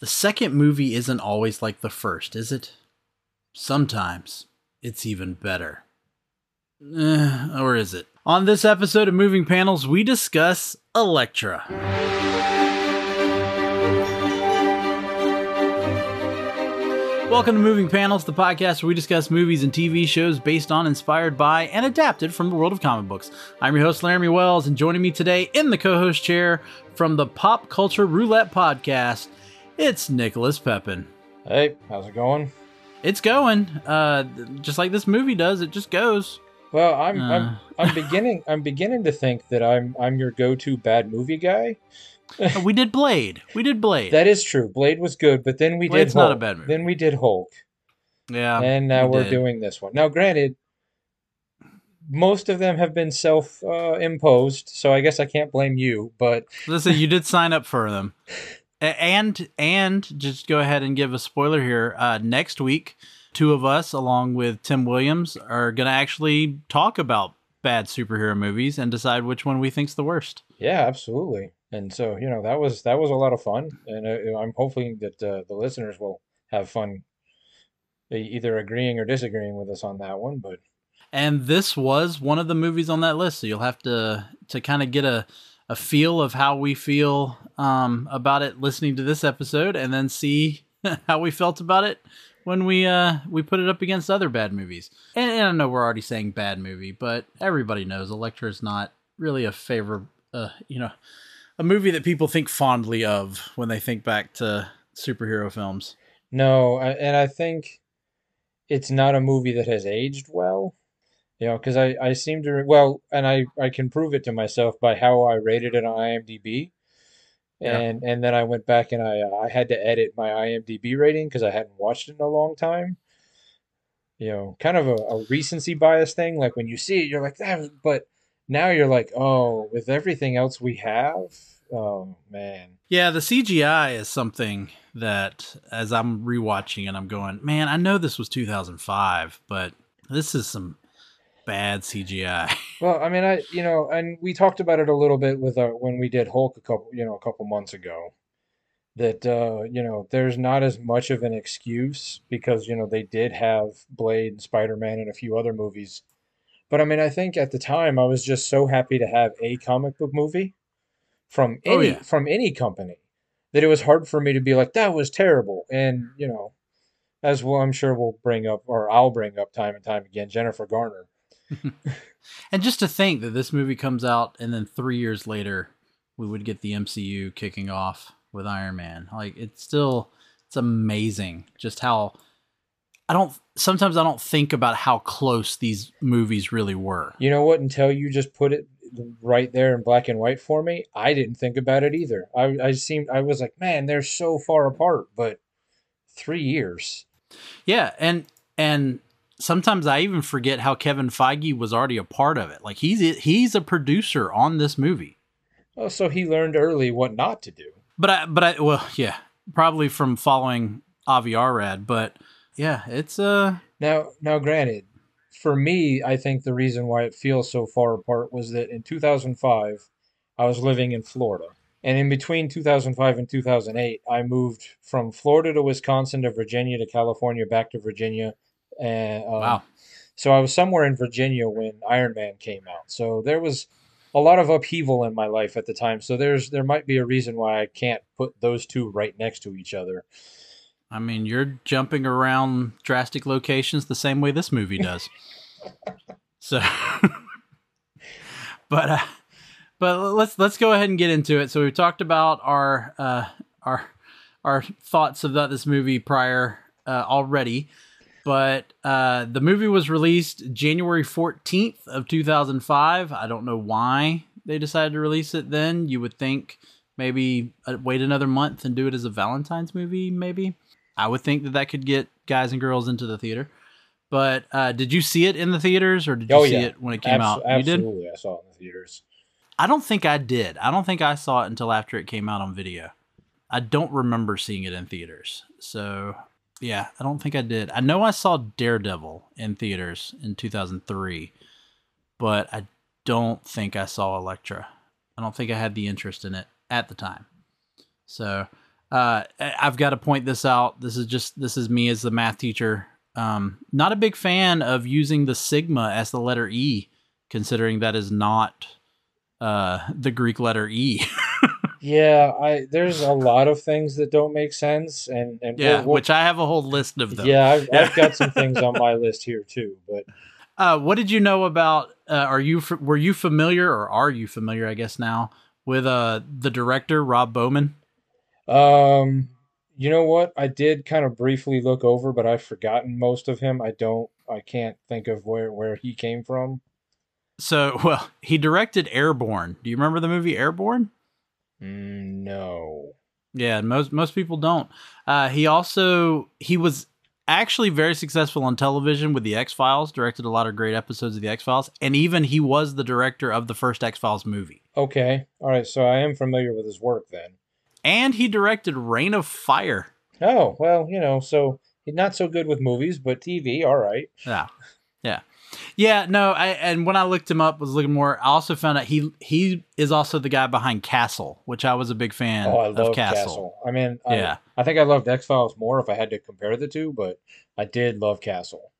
The second movie isn't always like the first, is it? Sometimes it's even better. Eh, or is it? On this episode of Moving Panels, we discuss Elektra. Welcome to Moving Panels, the podcast where we discuss movies and TV shows based on, inspired by, and adapted from the world of comic books. I'm your host, Laramy Wells, and joining me today in the co host chair from the Pop Culture Roulette podcast, it's Nicholas Pepin. Hey, how's it going? It's going, uh, just like this movie does. It just goes. Well, I'm Uh. I'm I'm beginning I'm beginning to think that I'm I'm your go-to bad movie guy. Uh, we did Blade. We did Blade. That is true. Blade was good, but then we Blade's did not a bad movie. Then we did Hulk, yeah. and now we are doing this one. Now, granted, most of them have been self-imposed, so I guess I can't blame you. But Listen, you did sign up for them. And and just go ahead and give a spoiler here. Uh, next week, two of us, along with Tim Williams, are going to actually talk about bad superhero movies and decide which one we think's the worst. yeah, absolutely. And so you know that was that was a lot of fun, and uh, I'm hoping that uh, the listeners will have fun, either agreeing or disagreeing with us on that one. But And this was one of the movies on that list, so you'll have to to kind of get a a feel of how we feel um, about it listening to this episode, and then see how we felt about it when we uh we put it up against other bad movies. And, and I know we're already saying bad movie, but everybody knows Elektra is not really a favor. Uh, you know, a movie that people think fondly of when they think back to superhero films. No, and I think it's not a movie that has aged well. You know, because I, I seem to, well, and I, I can prove it to myself by how I rated it on IMDb. Yeah. And and then I went back and I uh, I had to edit my IMDb rating because I hadn't watched it in a long time. You know, kind of a, a recency bias thing. Like when you see it, you're like, that was, but now you're like, oh, with everything else we have, oh man. Yeah, the CGI is something that as I'm rewatching it, I'm going, man, I know this was 2005, but this is some bad CGI. Well, I mean, I you know, and we talked about it a little bit with uh, when we did Hulk a couple, you know, a couple months ago. That uh, you know, there's not as much of an excuse because you know they did have Blade, and Spider-Man, and a few other movies. But I mean, I think at the time I was just so happy to have a comic book movie from Oh, any yeah. from any company that it was hard for me to be like that was terrible. And you know, as well, I'm sure we'll bring up or I'll bring up time and time again Jennifer Garner. and just to think that this movie comes out and then three years later, we would get the MCU kicking off with Iron Man. Like, it's still, it's amazing just how. I don't. Sometimes I don't think about how close these movies really were. You know what? Until you just put it right there in black and white for me, I didn't think about it either. I I seemed I was like, man, they're so far apart, but three years. Yeah, and and sometimes I even forget how Kevin Feige was already a part of it. Like he's he's a producer on this movie. Oh, so he learned early what not to do. But I but I well yeah probably from following Avi Arad. But yeah, it's uh Now, now, granted, for me, I think the reason why it feels so far apart was that in 2005, I was living in Florida. And in between 2005 and 2008, I moved from Florida to Wisconsin to Virginia to California, back to Virginia. And um, wow. So I was somewhere in Virginia when Iron Man came out. So there was a lot of upheaval in my life at the time. So there's there might be a reason why I can't put those two right next to each other. I mean, you're jumping around drastic locations the same way this movie does. so, but uh, but let's let's go ahead and get into it. So we've talked about our uh, our our thoughts about this movie prior uh, already, but uh, the movie was released January fourteenth of two thousand five. I don't know why they decided to release it then. You would think maybe uh, wait another month and do it as a Valentine's movie, maybe. I would think that that could get guys and girls into the theater. But uh, did you see it in the theaters or did you Oh, see yeah. it when it came Abso- out? You did? absolutely, I saw it in the theaters. I don't think I did. I don't think I saw it until after it came out on video. I don't remember seeing it in theaters. So, yeah, I don't think I did. I know I saw Daredevil in theaters in 2003, but I don't think I saw Elektra. I don't think I had the interest in it at the time. So, Uh, I've got to point this out. This is just this is me as the math teacher. Um, not a big fan of using the sigma as the letter E, considering that is not uh, the Greek letter E. Yeah, I there's a lot of things that don't make sense, and and yeah, we'll- we'll- which I have a whole list of them. yeah, I've, I've got some things on my list here too. But Uh, what did you know about? Uh, are you were you familiar, or are you familiar? I guess now with uh the director Rob Bowman. um, you know what? I did kind of briefly look over, but I've forgotten most of him. I don't, I can't think of where where he came from. So, well, he directed Airborne. Do you remember the movie Airborne? Mm, no. Yeah, most most people don't. Uh, he also he was actually very successful on television with the X Files. Directed a lot of great episodes of the X Files, and even he was the director of the first X Files movie. Okay, all right. So I am familiar with his work then. And he directed Reign of Fire. Oh well, you know, so he's not so good with movies, but TV, all right. Yeah, yeah, yeah. No, I and when I looked him up, was looking more. I also found out he he is also the guy behind Castle, which I was a big fan Oh, I of love Castle. Castle. I mean, I, Yeah, I think I loved X Files more if I had to compare the two, but I did love Castle.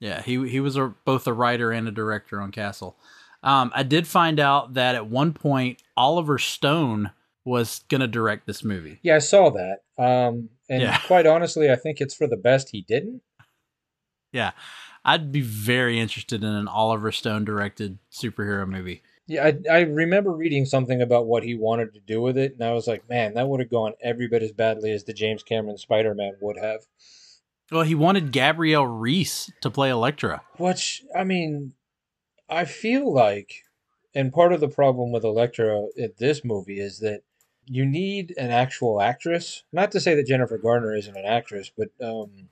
yeah. He he was a, both a writer and a director on Castle. Um, I did find out that at one point Oliver Stone was gonna direct this movie. Yeah, I saw that. Um, and Yeah. quite honestly, I think it's for the best he didn't. Yeah, I'd be very interested in an Oliver Stone directed superhero movie. Yeah, I, I remember reading something about what he wanted to do with it, and I was like, man, that would have gone every bit as badly as the James Cameron Spider Man would have. Well, he wanted Gabrielle Reece to play Elektra. Which, I mean, I feel like, and part of the problem with Elektra in this movie is that you need an actual actress. Not to say that Jennifer Garner isn't an actress, but, um,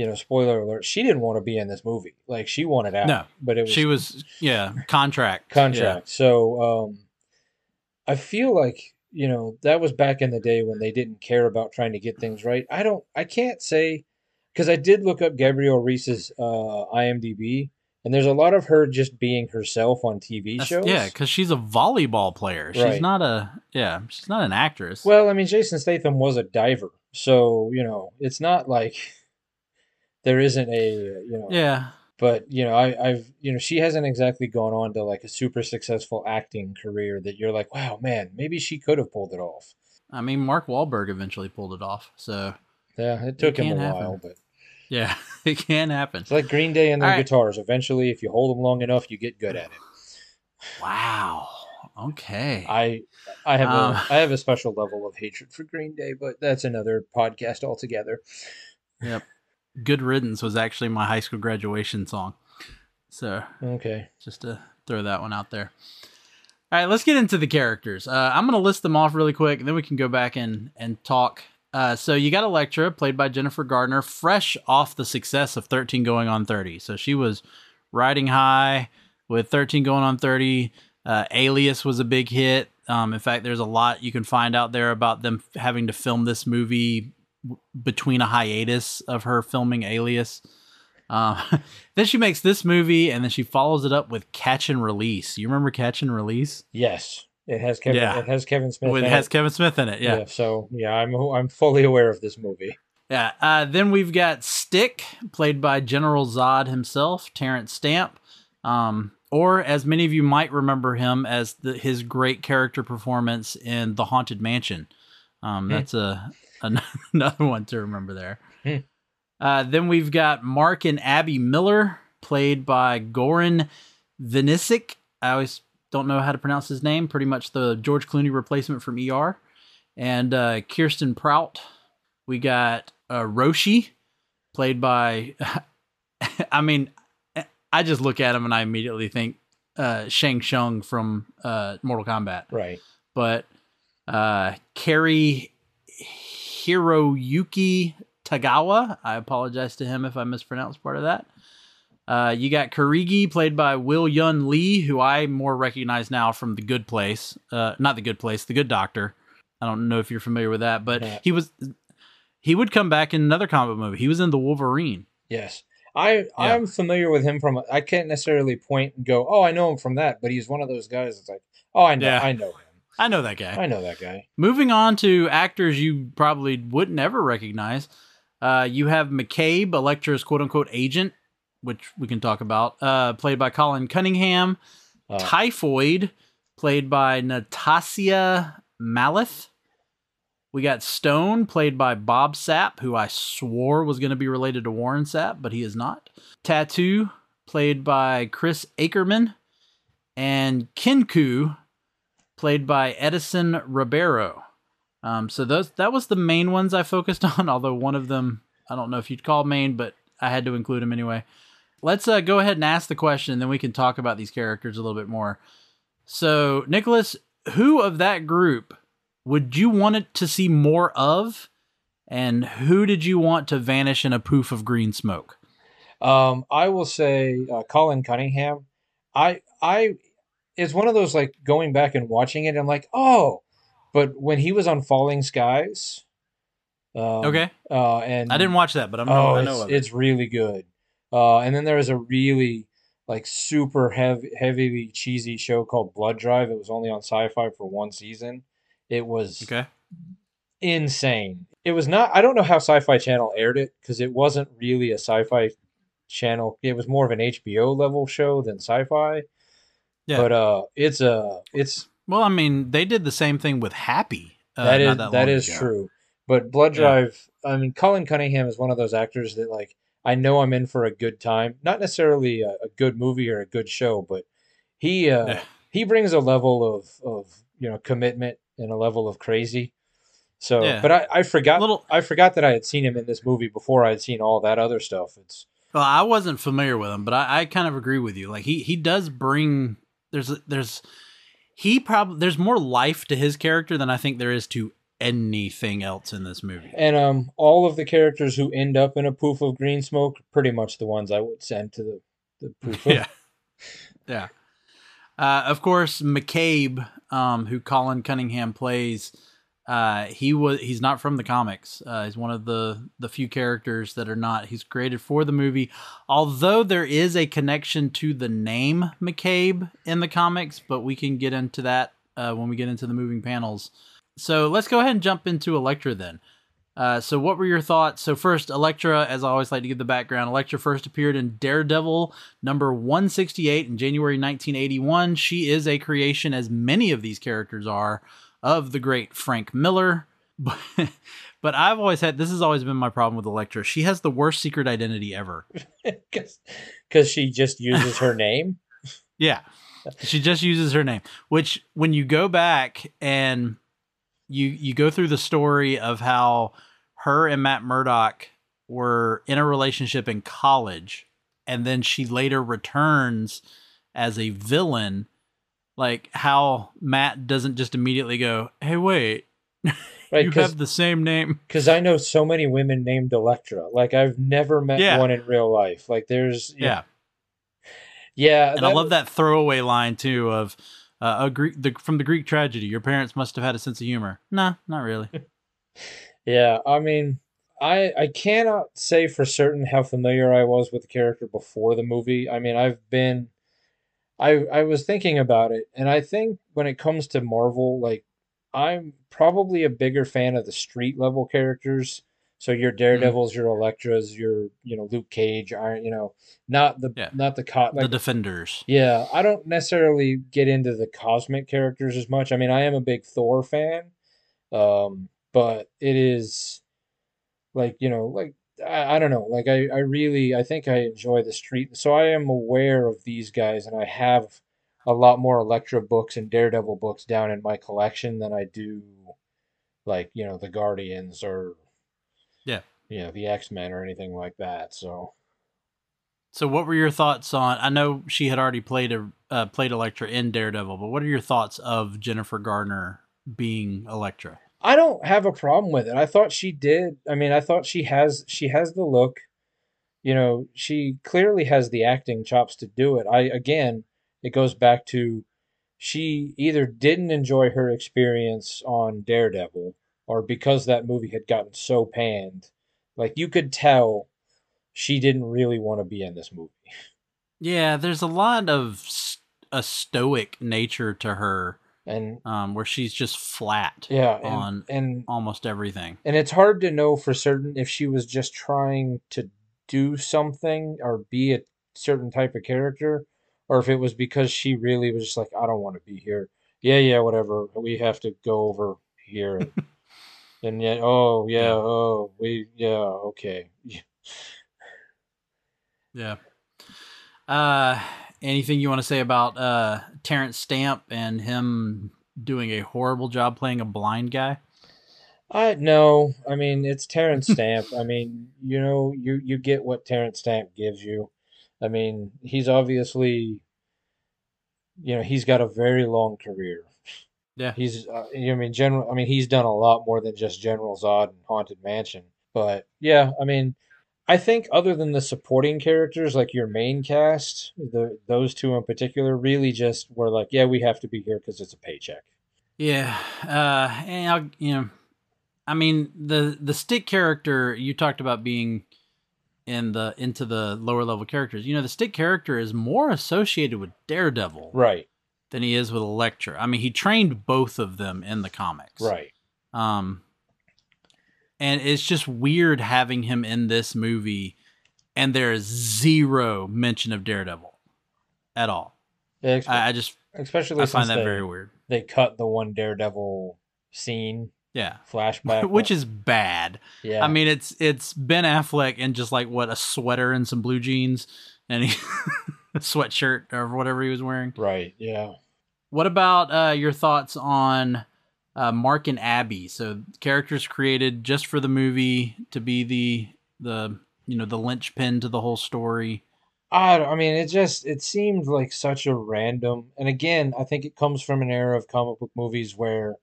you know, spoiler alert, she didn't want to be in this movie. Like, she wanted out. No, but it was She was yeah contract contract. So um, I feel like you know that was back in the day when they didn't care about trying to get things right. I don't. I can't say because I did look up Gabrielle Reece's uh, IMDb, and there's a lot of her just being herself on TV That's- shows. Yeah, because she's a volleyball player. She's Right. not a yeah. She's not an actress. Well, I mean, Jason Statham was a diver, so you know it's not like there isn't a you know. yeah, But you know, I, I've you know she hasn't exactly gone on to like a super successful acting career that you're like, wow, man, maybe she could have pulled it off. I mean Mark Wahlberg eventually pulled it off. So Yeah, it took him a happen. while, but yeah, it can happen. it's like Green Day and their right. guitars. Eventually, if you hold them long enough, you get good at it. Wow. Okay. I I have Um, a I have a special level of hatred for Green Day, but that's another podcast altogether. yep. Good riddance was actually my high school graduation song. So Okay. just to throw that one out there. All right, let's get into the characters. Uh, I'm going to list them off really quick, and then we can go back and and talk. Uh, so you got Elektra, played by Jennifer Garner, fresh off the success of 13 going on 30. So she was riding high with 13 going on 30. Uh, Alias was a big hit. Um, in fact, there's a lot you can find out there about them having to film this movie w- between a hiatus of her filming Alias. Um, then she makes this movie, and then she follows it up with Catch and Release. You remember Catch and Release? Yes, it has Kevin. Yeah. It has Kevin Smith. It in has it. Kevin Smith in it. Yeah, So yeah, I'm I'm fully aware of this movie. yeah. Uh, then we've got Stick, played by General Zod himself, Terence Stamp, um, or as many of you might remember him as the, his great character performance in The Haunted Mansion. Um, Hmm. that's a, another one to remember there. Hmm. Uh, then we've got Mark and Abby Miller, played by Goran Vinicic. I always don't know how to pronounce his name. Pretty much the George Clooney replacement from ER. And uh, Kirsten Prout. We got uh, Roshi, played by. I mean, I just look at him and I immediately think uh, Shang Tsung from uh, Mortal Kombat Right. but uh Cary Hiroyuki Tagawa, I apologize to him if I mispronounced part of that. Uh, you got Karigi, played by Will Yun Lee, who I more recognize now from The Good Place. Uh, not The Good Place, The Good Doctor. I don't know if you're familiar with that, but Yeah. he was he would come back in another comic movie. He was in The Wolverine. Yes. I I'm familiar with him from. I can't necessarily point and go, oh, I know him from that, but he's one of those guys that's like, oh, I know, Yeah. I know him. I know that guy. I know that guy. Moving on to actors you probably wouldn't ever recognize. Uh, you have McCabe, Elektra's quote unquote agent, which we can talk about, uh, played by Colin Cunningham. Uh, Typhoid, played by Natasha Malith. We got Stone, played by Bob Sapp, who I swore was going to be related to Warren Sapp, but he is not. Tattoo, played by Chris Ackerman. And Kinku, played by Edison Ribeiro. Um, so those that was the main ones I focused on. Although one of them I don't know if you'd call main, but I had to include him anyway. Let's uh, go ahead and ask the question, then we can talk about these characters a little bit more. So, Nicholas, who of that group would you want to see more of, and who did you want to vanish in a poof of green smoke? Um, I will say uh, Colin Cunningham. I I it's one of those like going back and watching it. I'm like, oh, but when he was on Falling Skies, um, Okay, uh, and I didn't watch that, but I'm oh, I it's, know of it. it's really good. Uh, and then there was a really like super heavy, heavily cheesy show called Blood Drive. It was only on Sci-Fi for one season. It was Okay, insane. It was not. I don't know how Sci-Fi Channel aired it because it wasn't really a Sci-Fi Channel. It was more of an HBO level show than Sci-Fi. Yeah. But uh, it's uh, it's well, I mean, they did the same thing with Happy. Uh, that is that, long is ago. true. But Blood Yeah. Drive. I mean, Colin Cunningham is one of those actors that like I know I'm in for a good time. Not necessarily a, a good movie or a good show, but he uh, Yeah. he brings a level of of you know commitment and a level of crazy. So, Yeah. but I, I forgot Little- I forgot that I had seen him in this movie before I had seen all that other stuff. It's Well, I wasn't familiar with him, but I, I kind of agree with you. Like he he does bring there's there's he probably there's more life to his character than I think there is to anything else in this movie. and um all of the characters who end up in a poof of green smoke, pretty much the ones I would send to the the poof. Of. yeah, yeah. Uh, of course, McCabe, um, who Colin Cunningham plays, uh, he was he's not from the comics. Uh, he's one of the the few characters that are not. He's created for the movie, although there is a connection to the name McCabe in the comics, but we can get into that uh, when we get into the moving panels. So let's go ahead and jump into Elektra then. Uh, so what were your thoughts? So first, Elektra, as I always like to give the background, Elektra first appeared in Daredevil number 168 in January 1981. She is a creation, as many of these characters are, of the great Frank Miller. But, but I've always had this has always been my problem with Elektra. She has the worst secret identity ever. because she just uses her name. Yeah. She just uses her name, which when you go back and you you go through the story of how her and Matt Murdock were in a relationship in college and then she later returns as a villain like how Matt doesn't just immediately go, "Hey, wait, Right, you have the same name." because I know so many women named Electra. Like I've never met Yeah. one in real life. Like there's Yeah. yeah, And I love that throwaway line too of uh, a Greek the, from the Greek tragedy. Your parents must have had a sense of humor. Nah, not really. Yeah, I mean, I I cannot say for certain how familiar I was with the character before the movie. I mean, I've been I I was thinking about it, and I think when it comes to Marvel, like I'm probably a bigger fan of the street level characters. So your Daredevils, your Elektras, your you know Luke Cage, Iron, you know, not the Yeah. not the co- the Defenders. yeah, I don't necessarily get into the cosmic characters as much. I mean, I am a big Thor fan, um, but it is like, you know, like I, I don't know, like I, I really I think I enjoy the street. So I am aware of these guys and I have a lot more Elektra books and Daredevil books down in my collection than I do like, you know, the Guardians or Yeah. you know, the X-Men or anything like that. So So, what were your thoughts on? I know she had already played a uh, played Elektra in Daredevil, but what are your thoughts of Jennifer Garner being Elektra? I don't have a problem with it. I thought she did. I mean, I thought she has she has the look. You know, she clearly has the acting chops to do it. I again, it goes back to she either didn't enjoy her experience on Daredevil or because that movie had gotten so panned, like you could tell she didn't really want to be in this movie. Yeah, there's a lot of a stoic nature to her and um, where she's just flat yeah, and, on and almost everything. and it's hard to know for certain if she was just trying to do something or be a certain type of character, or if it was because she really was just like, I don't want to be here. Yeah, yeah, whatever. We have to go over here. And, and yet, oh yeah, Yeah. oh we yeah, okay. Yeah. Uh, anything you want to say about uh Terence Stamp and him doing a horrible job playing a blind guy? I no, I mean it's Terence Stamp. I mean, you know, you you get what Terence Stamp gives you. I mean, he's obviously, you know, he's got a very long career. Yeah. He's, uh, I mean, general. I mean, he's done a lot more than just General Zod and Haunted Mansion. But yeah, I mean, I think other than the supporting characters, like your main cast, the those two in particular, really just were like, yeah, we have to be here because it's a paycheck. Yeah. Uh, and I'll, you know, I mean the the stick character you talked about being in the into the lower level characters. You know, the stick character is more associated with Daredevil Right, than he is with Elektra. I mean, he trained both of them in the comics. right. Um, and it's just weird having him in this movie, and there is zero mention of Daredevil at all. Ex- I, I just especially I find that they, very weird. they cut the one Daredevil scene Yeah, flashback, which is bad. yeah. I mean, it's it's Ben Affleck in just like what a sweater and some blue jeans, and he sweatshirt or whatever he was wearing. right, yeah. What about uh, your thoughts on uh, Mark and Abby? So characters created just for the movie to be the the you know the linchpin to the whole story. I, I mean, it just it seemed like such a random. And again, I think it comes from an era of comic book movies where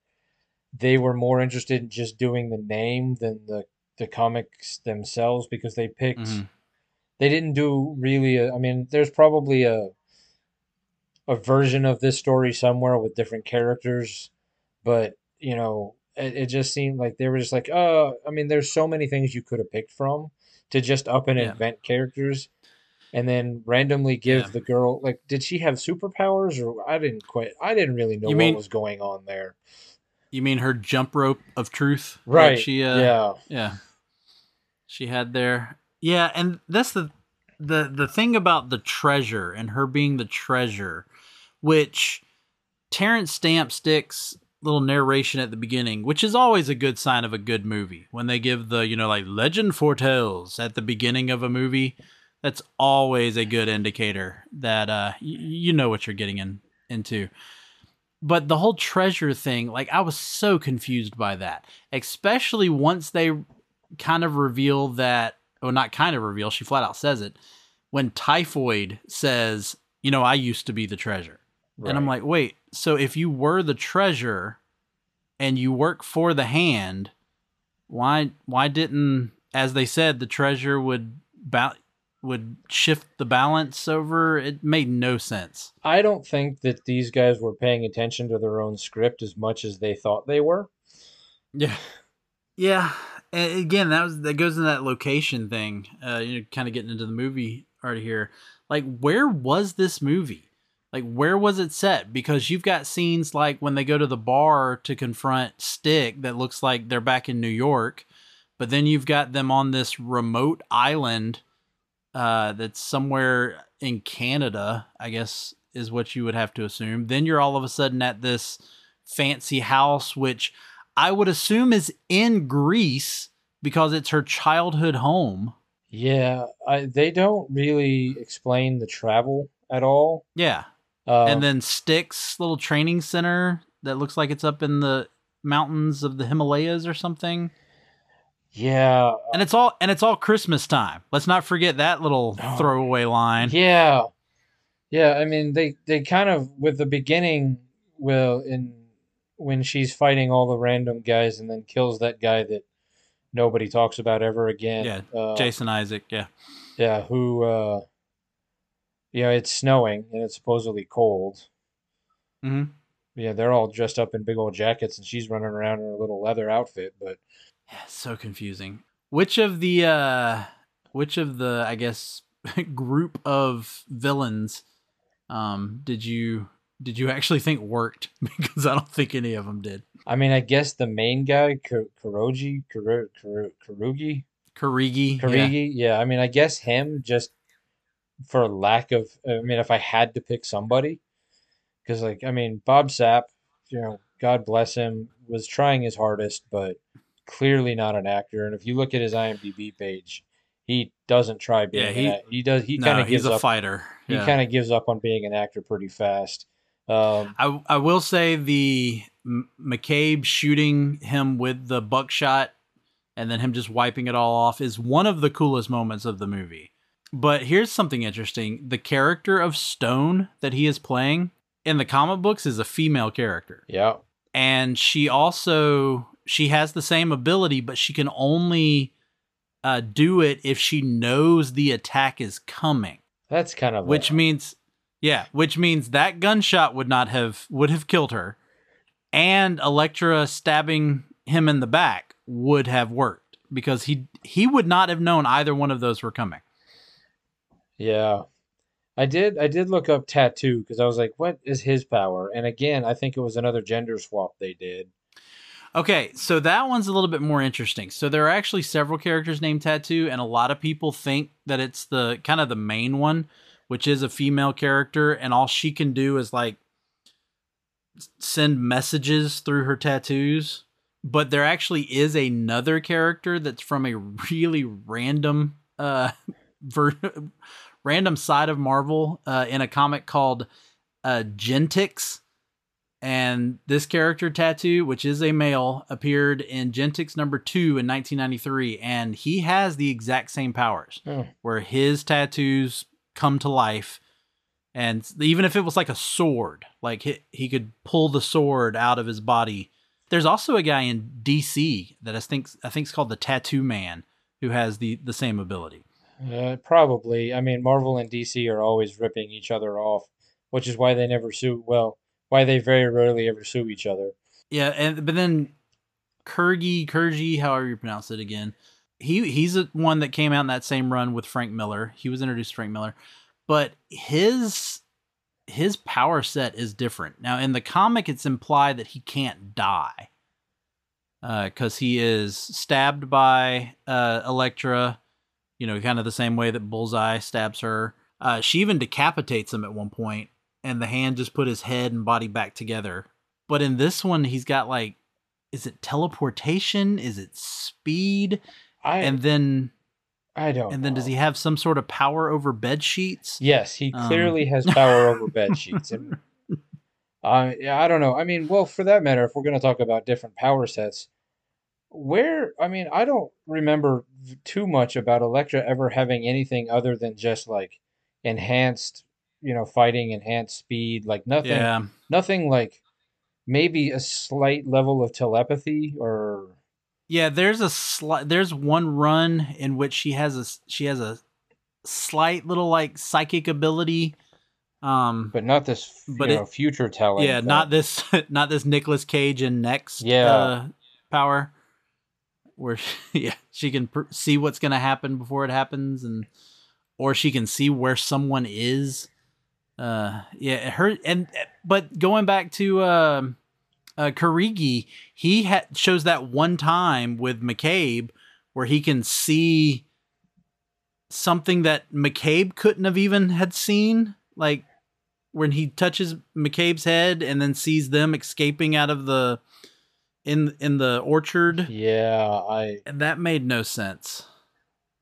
they were more interested in just doing the name than the the comics themselves because they picked Mhm. they didn't do really a, I mean, there's probably a a version of this story somewhere with different characters, but you know, it, it just seemed like they were just like, oh, I mean, there's so many things you could have picked from to just up and Yeah. invent characters and then randomly give Yeah. the girl like did she have superpowers or I didn't quite I didn't really know You what mean- was going on there. You mean her jump rope of truth? Right. She uh, yeah. yeah she had there yeah and that's the the the thing about the treasure and her being the treasure which terence stamp sticks little narration at the beginning which is always a good sign of a good movie. When they give the you know like legend foretells at the beginning of a movie that's always a good indicator that uh y- you know what you're getting in into. But the whole treasure thing like i was so confused by that especially once they kind of reveal that or not kind of reveal she flat out says it when typhoid says you know i used to be the treasure. And i'm like wait so if you were the treasure and you work for the hand why why didn't as they said the treasure would ba- would shift the balance over it made no sense I don't think that these guys were paying attention to their own script as much as they thought they were. Yeah. Yeah. And again, that was that goes into that location thing. Uh, you know, kind of getting into the movie art here. Like, where was this movie? Like, where was it set? Because you've got scenes like when they go to the bar to confront Stick that looks like they're back in New York, but then you've got them on this remote island uh, that's somewhere in Canada, I guess is what you would have to assume. Then you're all of a sudden at this fancy house, which I would assume is in Greece because it's her childhood home. Yeah, I, they don't really explain the travel at all. Yeah. Um, and then Sticks little training center that looks like it's up in the mountains of the Himalayas or something. yeah, And it's all and it's all Christmas time. Let's not forget that little throwaway line. Yeah. Yeah, I mean they they kind of with the beginning well in when she's fighting all the random guys and then kills that guy that nobody talks about ever again. Yeah, Uh, Jason Isaac, yeah. yeah, who uh you know, it's snowing and it's supposedly cold. hmm Yeah, they're all dressed up in big old jackets and she's running around in her little leather outfit, but Yeah, so confusing. Which of the uh which of the I guess group of villains um did you did you actually think worked? Because I don't think any of them did. I mean, I guess the main guy, Kuroji, Kurugi, Karigi, Karigi, yeah. yeah. I mean, I guess him just for lack of. I mean, if I had to pick somebody, because like I mean, Bob Sapp, you know, God bless him, was trying his hardest, but clearly not an actor. And if you look at his IMDb page, he doesn't try being. Yeah, he, he does. He no, kind of gives he's a up, fighter. Yeah. He kind of gives up on being an actor pretty fast. Um, I I will say the McCabe shooting him with the buckshot and then him just wiping it all off is one of the coolest moments of the movie. But here's something interesting: the character of Stone that he is playing in the comic books is a female character. Yeah, and she also she has the same ability, but she can only uh, do it if she knows the attack is coming. That's kind of which means yeah, which means that gunshot would not have would have killed her, and Elektra stabbing him in the back would have worked because he he would not have known either one of those were coming. Yeah. I did I did look up tattoo because I was like, what is his power? And again, I think it was another gender swap they did. Okay, so that one's a little bit more interesting. So there are actually several characters named Tattoo, and a lot of people think that it's the kind of the main one, which is a female character, and all she can do is like send messages through her tattoos. But there actually is another character that's from a really random uh ver- random side of Marvel uh, in a comic called uh, Genetix and this character tattoo, which is a male, appeared in Genetix number two in 1993, and he has the exact same powers, oh. where his tattoos come to life, and even if it was like a sword, like he, he could pull the sword out of his body. There's also a guy in DC that I think I think is called the Tattoo Man, who has the the same ability. Uh, probably. I mean, Marvel and DC are always ripping each other off, which is why they never sue. Well why they very rarely ever sue each other. Yeah, and but then Kurgi, Kurgi, however you pronounce it again, he he's a, one that came out in that same run with Frank Miller. He was introduced to Frank Miller, but his his power set is different. Now in the comic, it's implied that he can't die because uh, he is stabbed by uh, Elektra. You know, kind of the same way that Bullseye stabs her. Uh, she even decapitates him at one point, and the hand just put his head and body back together. But in this one, he's got like, is it teleportation? Is it speed? I, and then I don't. And then does he have some sort of power over bed sheets? Yes, he um, clearly um. has power over bed sheets. And, uh, yeah, I don't know. I mean, well, for that matter, if we're going to talk about different power sets, where I mean, I don't remember too much about Elektra ever having anything other than just like enhanced you know, fighting, enhanced speed, like nothing, yeah. nothing like maybe a slight level of telepathy or. Yeah, there's a slight. There's one run in which she has a she has a slight little like psychic ability, um, but not this. But know, future talent. Yeah, not this. Not this Nicolas Cage and next. Yeah. Uh, power, where she, yeah she can see what's gonna happen before it happens, and or she can see where someone is. Uh yeah her and but going back to uh, uh Karigi, he ha- shows that one time with McCabe where he can see something that McCabe couldn't have even had seen like when he touches McCabe's head and then sees them escaping out of the in in the orchard. Yeah, I and that made no sense.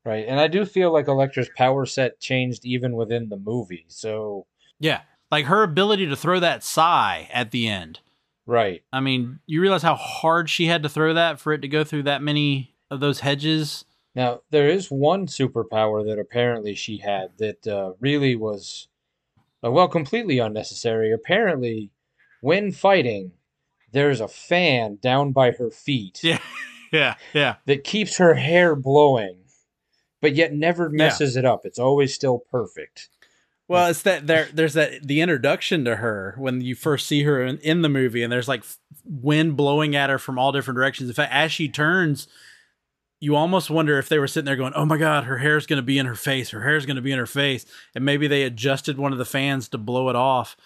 Right. And I do feel like Elektra's power set changed even within the movie. So yeah. Like her ability to throw that sai at the end. Right. I mean, you realize how hard she had to throw that for it to go through that many of those hedges? Now, there is one superpower that apparently she had that uh, really was, uh, well, completely unnecessary. Apparently, when fighting, there's a fan down by her feet. Yeah. Yeah. Yeah. That keeps her hair blowing, but yet never messes yeah. it up. It's always still perfect. Well, it's that there. There's that the introduction to her when you first see her in, in the movie, and there's like wind blowing at her from all different directions. In fact, as she turns, you almost wonder if they were sitting there going, "Oh my God, her hair's going to be in her face. Her hair's going to be in her face," and maybe they adjusted one of the fans to blow it off.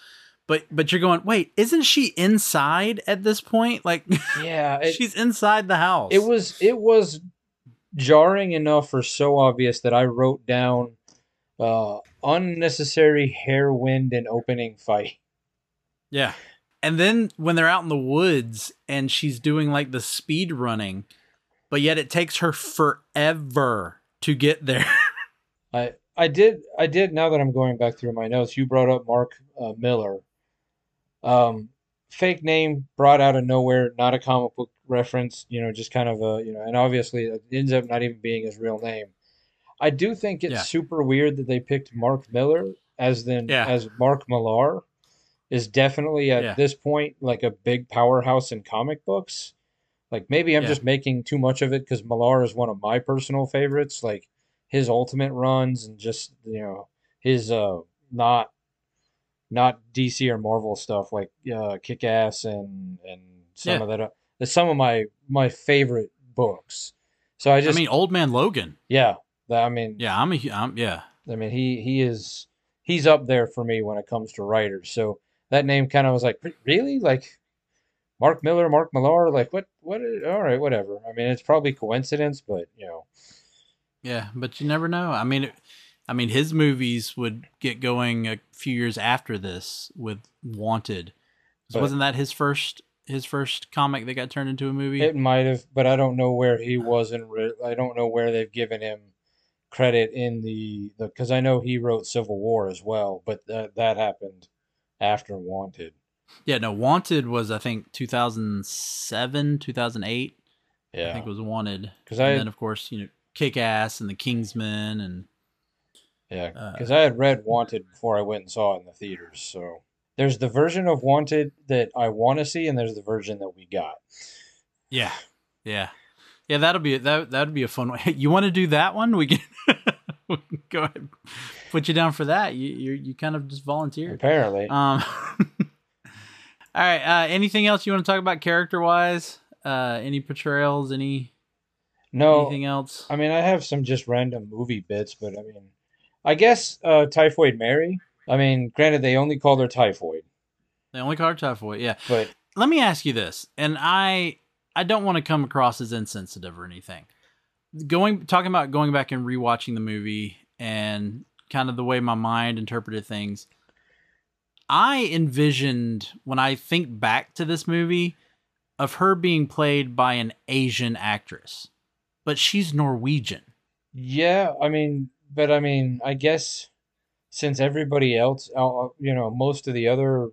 But but you're going, wait, isn't she inside at this point? Like, Yeah, it, she's inside the house. it was it was jarring enough or so obvious that I wrote down uh, unnecessary hair wind and opening fight. Yeah. And then when they're out in the woods and she's doing like the speed running, but yet it takes her forever to get there. I I did I did now that I'm going back through my notes. You brought up Mark uh, Miller, um, fake name brought out of nowhere, not a comic book reference. You know, just kind of a you know, and obviously it ends up not even being his real name. I do think it's Yeah. super weird that they picked Mark Miller as then Yeah. as Mark Millar is definitely at Yeah. this point like a big powerhouse in comic books. Like maybe I'm just making too much of it because Millar is one of my personal favorites. Like his ultimate runs and just you know his uh not not DC or Marvel stuff like uh Kick Ass and and some Yeah. of that. Uh, that's some of my my favorite books. So I just I mean, Old Man Logan. yeah, that, I mean Yeah, I'm a I'm, yeah. I mean, he he is he's up there for me when it comes to writers. So that name kind of was like, really, like Mark Miller, Mark Millar, like what what? is- All right, whatever. I mean, it's probably coincidence, but you know, Yeah, but you never know. I mean, I mean, his movies would get going a few years after this with Wanted. 'Cause But- wasn't that his first his first comic that got turned into a movie? it might have, but I don't know where he was in. Re- I don't know where they've given him credit in the the because I know he wrote Civil War as well, but that that happened after Wanted. yeah, no, Wanted was I think 2007, 2008. Yeah, I think was Wanted. Because I- then of course, you know, Kick Ass and the Kingsman and Yeah, Uh, because I had read Wanted before I went and saw it in the theaters. So there's the version of Wanted that I want to see, and there's the version that we got. Yeah, yeah, yeah. That'll be that. That'd be a fun one. You want to do that one? We can, we can go ahead, put you down for that. You you you kind of just volunteered. Apparently, Um. all right. Uh, anything else you want to talk about character wise? Uh, any portrayals? Any no. anything else? I mean, I have some just random movie bits, but I mean, I guess uh, Typhoid Mary. I mean, granted, they only called her Typhoid, They only card typhoid. Yeah. but let me ask you this and i i don't want to come across as insensitive or anything going talking about going back and rewatching the movie and kind of the way my mind interpreted things i envisioned when i think back to this movie of her being played by an asian actress but she's norwegian yeah, I mean, but I mean, I guess since everybody else, uh, you know, most of the other,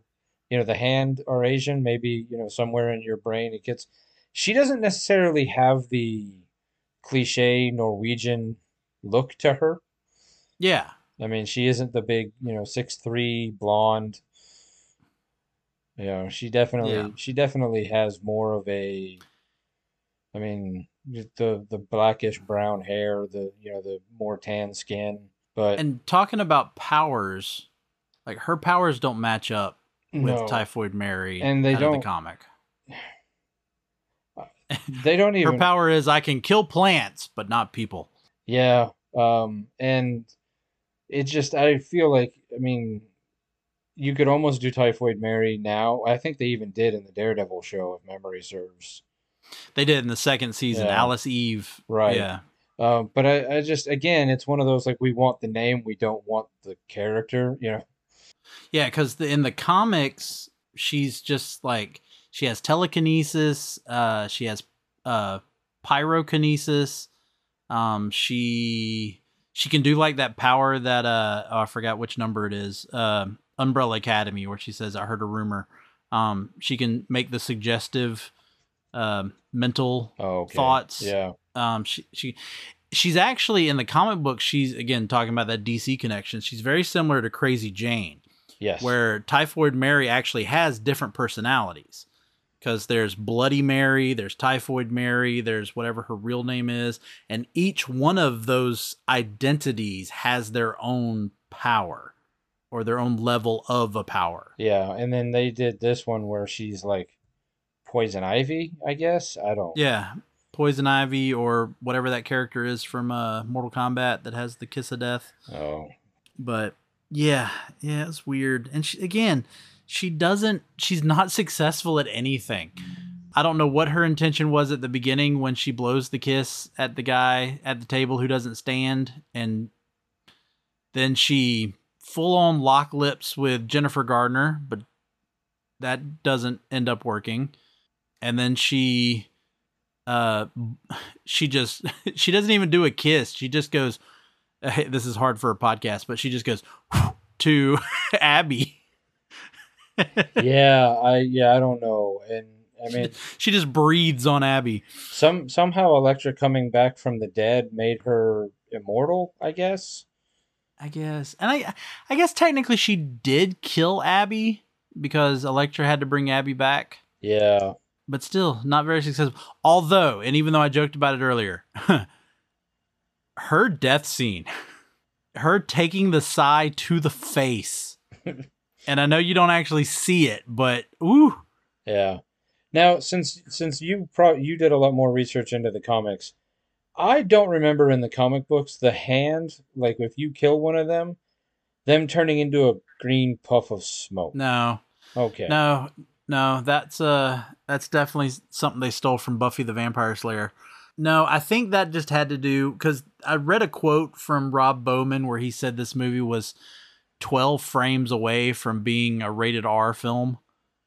you know, the hand are Asian, maybe, you know, somewhere in your brain it gets, she doesn't necessarily have the cliche Norwegian look to her. yeah I mean, she isn't the big, you know, six three blonde. You know, she definitely Yeah. she definitely has more of a I mean, the the blackish brown hair, the you know, the more tan skin, but and talking about powers like her powers don't match up with no, typhoid mary And they of the don't- comic they don't even. Her power is I can kill plants, but not people. Yeah, um, and it just I feel like I mean, you could almost do Typhoid Mary now. I think they even did in the Daredevil show, if memory serves. They did in the second season. Yeah. Alice Eve. Right. Yeah. Um, but I, I just again, it's one of those like we want the name, we don't want the character, you know. Yeah, because in the comics, she's just like she has telekinesis. Uh, she has uh pyrokinesis. Um, she she can do like that power that uh oh, I forgot which number it is. Um, Umbrella Academy, where she says I heard a rumor. Um, she can make the suggestive, um, mental Oh, okay. Thoughts? Yeah. um she she she's actually in the comic book she's again talking about that dc connection she's very similar to crazy jane Yes. where typhoid mary actually has different personalities because there's bloody mary there's typhoid mary there's whatever her real name is and each one of those identities has their own power or their own level of a power Yeah, and then they did this one where she's like Poison Ivy, I guess. I don't. yeah poison ivy or whatever that character is from uh mortal kombat that has the kiss of death Oh. but yeah, yeah, it's weird. And she, again, she doesn't she's not successful at anything. I don't know what her intention was at the beginning when she blows the kiss at the guy at the table who doesn't stand and then she full on lock lips with Jennifer Garner, but that doesn't end up working. And then she uh she just she doesn't even do a kiss. She just goes hey, this is hard for a podcast, but she just goes to Abby. yeah, I yeah, I don't know. And I mean she just breathes on Abby. Some somehow Elektra coming back from the dead made her immortal, I guess. I guess. And I I guess technically she did kill Abby because Elektra had to bring Abby back. Yeah. But still, not very successful. Although, and even though I joked about it earlier, her death scene, her taking the sai to the face. and I know you don't actually see it, but ooh. Yeah. Now, since since you pro you did a lot more research into the comics, I don't remember in the comic books the hand like if you kill one of them, them turning into a green puff of smoke. No. Okay. No, no, that's uh that's definitely something they stole from Buffy the Vampire Slayer. No, I think that just had to do because I read a quote from Rob Bowman where he said this movie was 12 frames away from being a rated R film.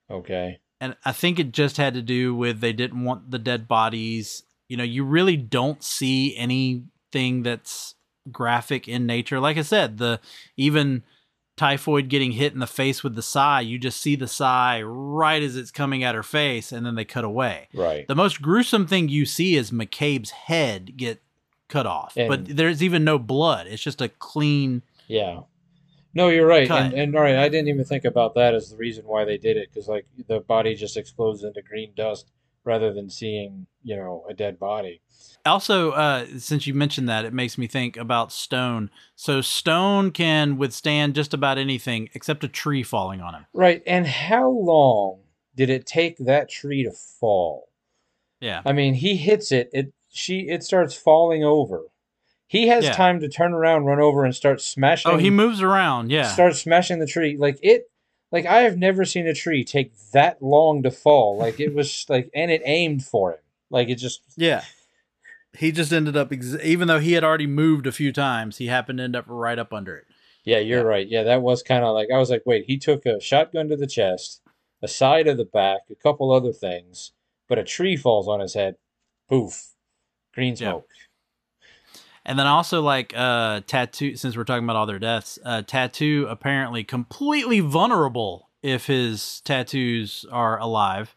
Okay. And I think it just had to do with they didn't want the dead bodies. You know, you really don't see anything that's graphic in nature. Like I said, the even Typhoid getting hit in the face with the sai, you just see the sai right as it's coming at her face, and then they cut away. Right. The most gruesome thing you see is McCabe's head get cut off, And- but there's even no blood. It's just a clean. Yeah. No, you're right. Cut. And, and all right, I didn't even think about that as the reason why they did it because like the body just explodes into green dust rather than seeing you know a dead body. Also, uh, since you mentioned that, it makes me think about stone. So stone can withstand just about anything except a tree falling on him. Right. And how long did it take that tree to fall? Yeah. I mean, he hits it. It she it starts falling over. He has Yeah. time to turn around, run over, and start smashing. Oh, he moves around. Yeah. starts smashing the tree. Like it, like I have never seen a tree take that long to fall. Like it was like, and it aimed for him. Like it just Yeah. He just ended up, ex- even though he had already moved a few times, he happened to end up right up under it. Yeah, you're Yeah. right. Yeah, that was kind of like I was like, wait, he took a shotgun to the chest, a side of the back, a couple other things, but a tree falls on his head. Poof. Green Yeah. And then also like uh tattoo since we're talking about all their deaths, uh tattoo apparently completely vulnerable if his tattoos are alive.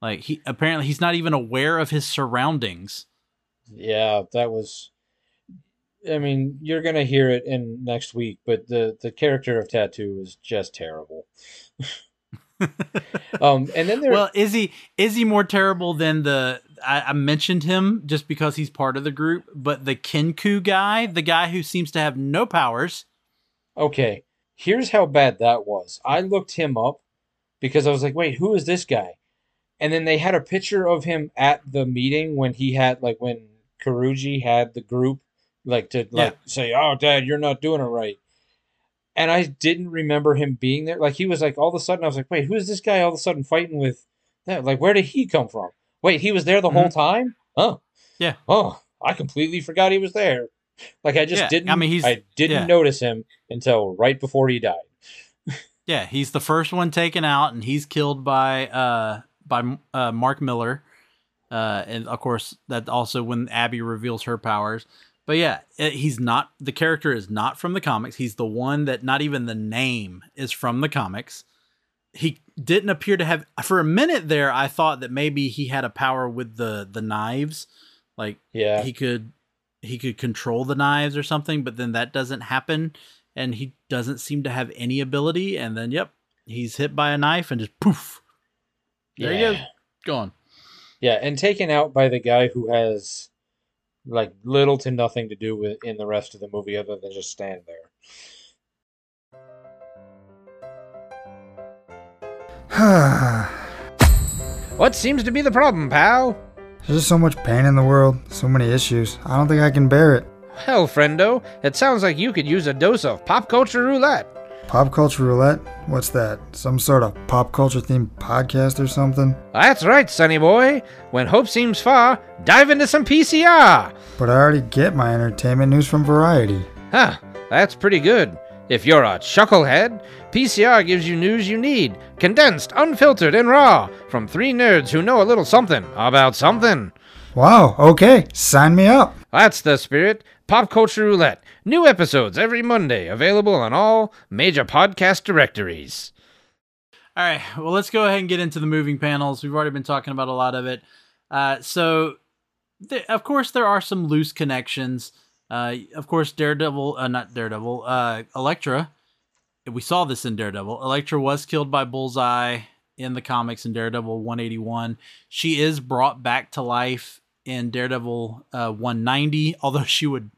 Like he apparently he's not even aware of his surroundings. Yeah, that was I mean, you're gonna hear it in next week, but the the character of Tattoo is just terrible. Um, and then there, Well, is he is he more terrible than the I, I mentioned him just because he's part of the group, but the Kinkou guy, the guy who seems to have no powers. Okay, here's how bad that was. I looked him up because I was like, wait, who is this guy? And then they had a picture of him at the meeting when he had like when Kirigi had the group like to like say, "Oh, Dad, you're not doing it right." And I didn't remember him being there. Like he was like all of a sudden, I was like, "Wait, who is this guy?" All of a sudden fighting with that. Like, where did he come from? Wait, he was there the whole time? Oh, Yeah. Oh, I completely forgot he was there. Like I just Yeah, didn't. I mean, he's- I didn't yeah. notice him until right before he died. Yeah, he's the first one taken out, and he's killed by uh by uh, Mark Miller, uh, and of course that also when Abby reveals her powers. But yeah, eh, he's not the character is not from the comics. He's the one that not even the name is from the comics. He didn't appear to have for a minute there. I thought that maybe he had a power with the the knives, like Yeah. he could he could control the knives or something but then that doesn't happen and he doesn't seem to have any ability and then yep he's hit by a knife and just poof there yeah. you go gone Yeah, and taken out by the guy who has like little to nothing to do with in the rest of the movie other than just stand there. What seems to be the problem, pal? There's just so much pain in the world, so many issues. I don't think I can bear it. Hell, friendo, it sounds like you could use a dose of pop culture roulette. Pop Culture Roulette? What's that? Some sort of pop culture themed podcast or something? That's right, sonny boy. When hope seems far, dive into some PCR. But I already get my entertainment news from Variety. Huh, that's pretty good. If you're a chucklehead, PCR gives you news you need, condensed, unfiltered, and raw, from three nerds who know a little something about something. Wow, okay, sign me up. That's the spirit. Pop Culture Roulette. New episodes every Monday, available on all major podcast directories. All right, well, let's go ahead and get into the moving panels. We've already been talking about a lot of it. Uh, so, th- of course, there are some loose connections. Uh, of course, Daredevil, uh, not Daredevil, uh, Elektra. We saw this in Daredevil. Elektra was killed by Bullseye in the comics in Daredevil 181. She is brought back to life in Daredevil uh, 190, although she would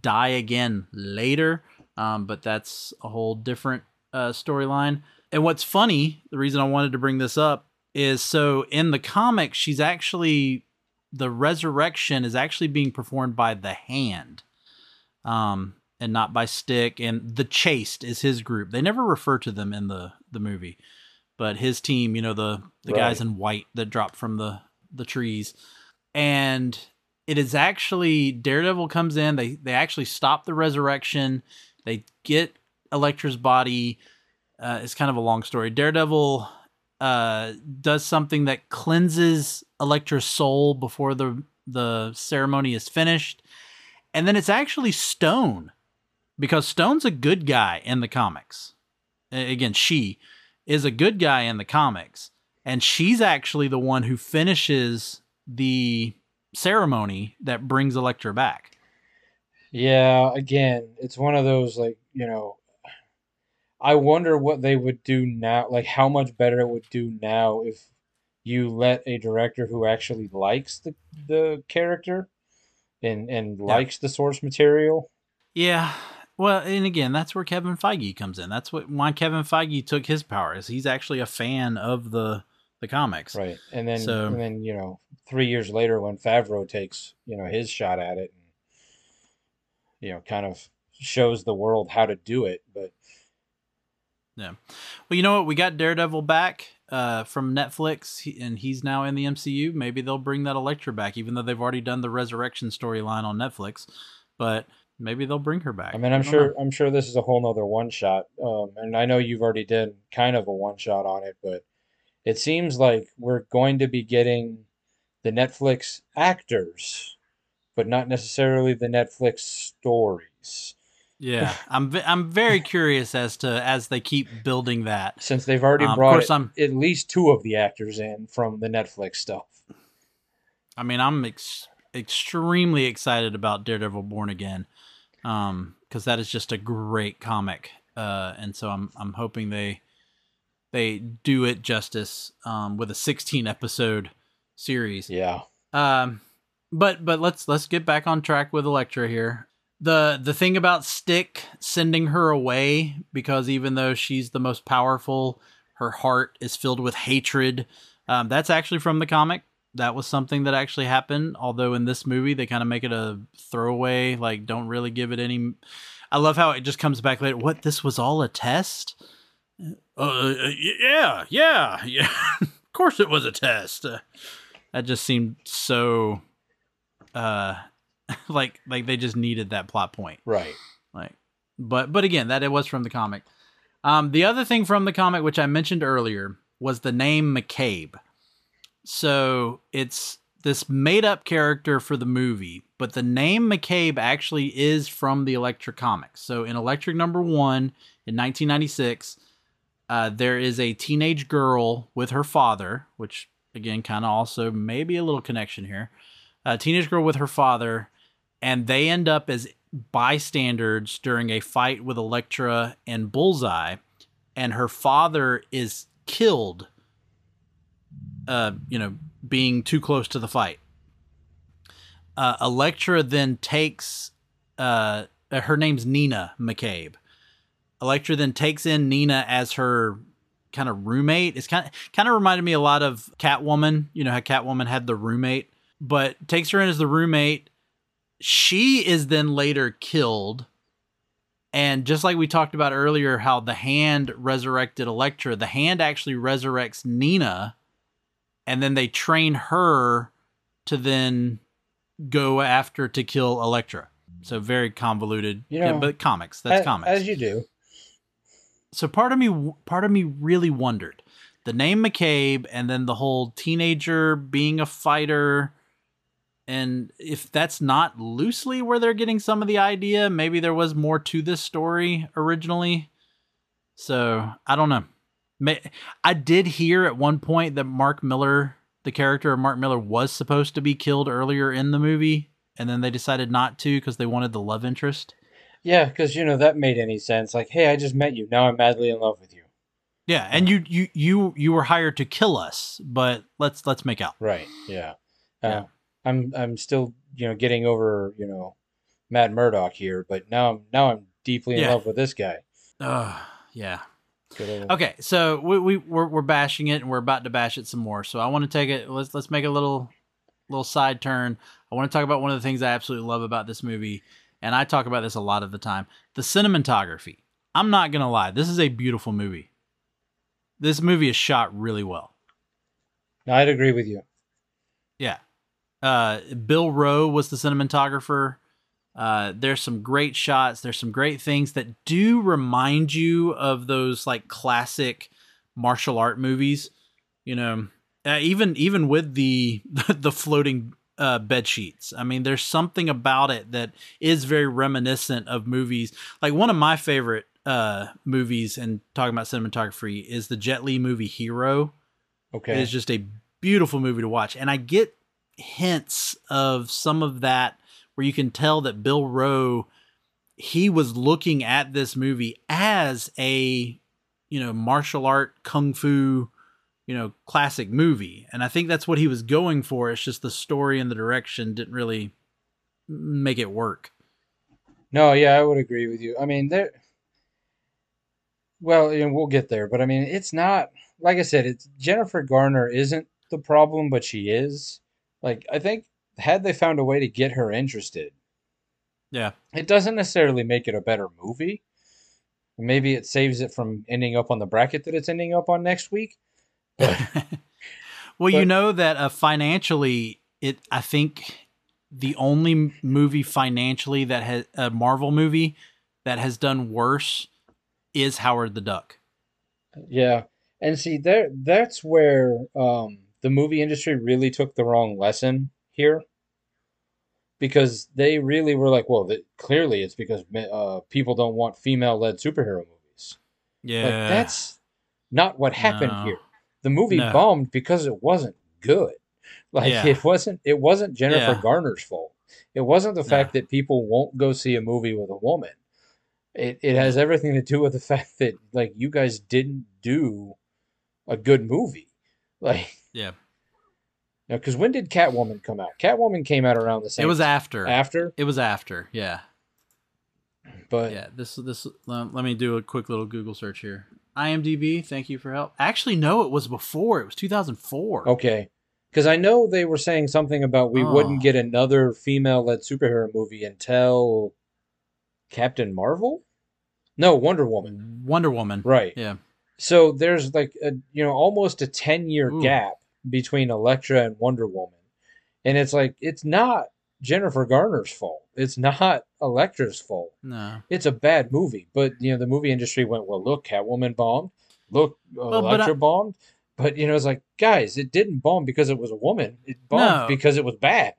die again later. Um, but that's a whole different uh, storyline. And what's funny, the reason I wanted to bring this up is so in the comics, she's actually the resurrection is actually being performed by the hand, um, and not by Stick. And the Chaste is his group. They never refer to them in the the movie, but his team, you know, the the Right. guys in white that drop from the the trees, and it is actually Daredevil comes in. They they actually stop the resurrection. They get Elektra's body. Uh, it's kind of a long story. Daredevil uh, does something that cleanses Elektra's soul before the the ceremony is finished, and then it's actually Stone, because Stone's a good guy in the comics. Again, she is a good guy in the comics, and she's actually the one who finishes the ceremony that brings Elektra back. Yeah, again, it's one of those like, you know, I wonder what they would do now, like how much better it would do now if you let a director who actually likes the the character and and likes the source material. Yeah. Well, and again, that's where Kevin Feige comes in. That's what why Kevin Feige took his power is he's actually a fan of the the comics. Right. And then So- and then, you know, 3 years later when Favreau takes, you know, his shot at it and you know, kind of shows the world how to do it, but Yeah. Well, you know what? We got Daredevil back uh, from Netflix, and he's now in the MCU. Maybe they'll bring that Elektra back, even though they've already done the Resurrection storyline on Netflix. But maybe they'll bring her back. I mean, I'm don't sure know. I'm sure this is a whole nother one shot. Um, and I know you've already did kind of a one shot on it, but it seems like we're going to be getting the Netflix actors, but not necessarily the Netflix stories. Yeah, I'm ve- I'm very curious as to as they keep building that. Since they've already Um, brought at least two of the actors in from the Netflix stuff. I mean, I'm ex- extremely excited about Daredevil Born Again, um, because that is just a great comic, uh, and so I'm I'm hoping they they do it justice, um, with a 16 episode series. Yeah. Um, but but let's let's get back on track with Elektra here. The the thing about Stick sending her away because even though she's the most powerful, her heart is filled with hatred. Um, that's actually from the comic. That was something that actually happened. Although in this movie they kind of make it a throwaway, like don't really give it any. I love how it just comes back later. What this was all a test? Uh, yeah, yeah, yeah. of course it was a test. Uh, that just seemed so uh like like they just needed that plot point Right. like but but again that it was from the comic um the other thing from the comic which i mentioned earlier was the name mccabe so it's this made up character for the movie but the name mccabe actually is from the Elektra comics so in Elektra number one in 1996 uh, there is a teenage girl with her father which again kind of also maybe a little connection here a teenage girl with her father and they end up as bystanders during a fight with Elektra and Bullseye, and her father is killed. Uh, you know, being too close to the fight. Uh, Elektra then takes. Uh, her name's Nina McCabe. Elektra then takes in Nina as her kind of roommate. It's kind of kind of reminded me a lot of Catwoman. You know how Catwoman had the roommate, but takes her in as the roommate she is then later killed And just like we talked about earlier, how the hand resurrected Elektra, the hand actually resurrects Nina, and then they train her to then go after to kill Elektra. So very convoluted, You yeah, know, but comics. That's as, comics. as you do. So part of me, part of me really wondered the name McCabe, and then the whole teenager being a fighter, and if that's not loosely where they're getting some of the idea, maybe there was more to this story originally. So I don't know. I did hear at one point that Mark Miller, the character of Mark Miller, was supposed to be killed earlier in the movie, and then they decided not to because they wanted the love interest. Yeah, because you know that made any sense. Like, hey, I just met you. Now I'm madly in love with you. Yeah, and you you you you were hired to kill us, but let's let's make out. Right. Yeah. Uh, Yeah. I'm I'm still you know getting over you know Matt Murdock here, but now I'm now I'm deeply in Yeah. love with this guy. Uh, yeah. Okay, so we we we're, we're bashing it, and we're about to bash it some more. So I want to take it. Let's let's make a little little side turn. I want to talk about one of the things I absolutely love about this movie, and I talk about this a lot of the time: the cinematography. I'm not gonna lie, this is a beautiful movie. This movie is shot really well. I'd agree with you. Yeah. Uh, Bill Roe was the cinematographer. Uh, there's some great shots. There's some great things that do remind you of those like classic martial art movies. You know, uh, even even with the the floating uh, bed sheets. I mean, there's something about it that is very reminiscent of movies. Like one of my favorite uh, movies, and talking about cinematography, is the Jet Li movie Hero. Okay. it's just a beautiful movie to watch. And I get hints of some of that where you can tell that Bill Roe he was looking at this movie as a you know martial art kung fu you know classic movie and i think that's what he was going for it's just the story and the direction didn't really make it work No, yeah, I would agree with you. I mean, there. Well, and we'll get there, but I mean, it's not like I said. It's Jennifer Garner isn't the problem, but she is. Like, I think had they found a way to get her interested, yeah it doesn't necessarily make it a better movie. Maybe it saves it from ending up on the bracket that it's ending up on next week. But well you know that uh, financially it i think the only movie financially that has a marvel movie that has done worse is howard the duck yeah, and see there that's where um, the movie industry really took the wrong lesson here. Because they really were like, well, that clearly it's because uh, people don't want female-led superhero movies. yeah Like that's not what happened No. here. The movie No. bombed because it wasn't good. Like Yeah. it wasn't it wasn't Jennifer Yeah. Garner's fault. It wasn't the No. fact that people won't go see a movie with a woman. It it has everything to do with the fact that like you guys didn't do a good movie. Like yeah because when did Catwoman come out? Catwoman came out around the same it was after after, it was after yeah but yeah this this let me do a quick little google search here imdb thank you for help actually no it was before it was 2004 Okay. Because I know they were saying something about we wouldn't Oh. get another female led superhero movie until Captain Marvel? No, Wonder Woman. wonder woman Right. yeah So there's like a you know almost a 10 year gap between Elektra and Wonder Woman. And it's like it's not Jennifer Garner's fault. It's not Elektra's fault. no It's a bad movie, but you know the movie industry went, "Well, look, Catwoman bombed. Look, uh, Well, but Elektra I- bombed." But you know, it's like, guys, it didn't bomb because it was a woman. It bombed No. because it was bad.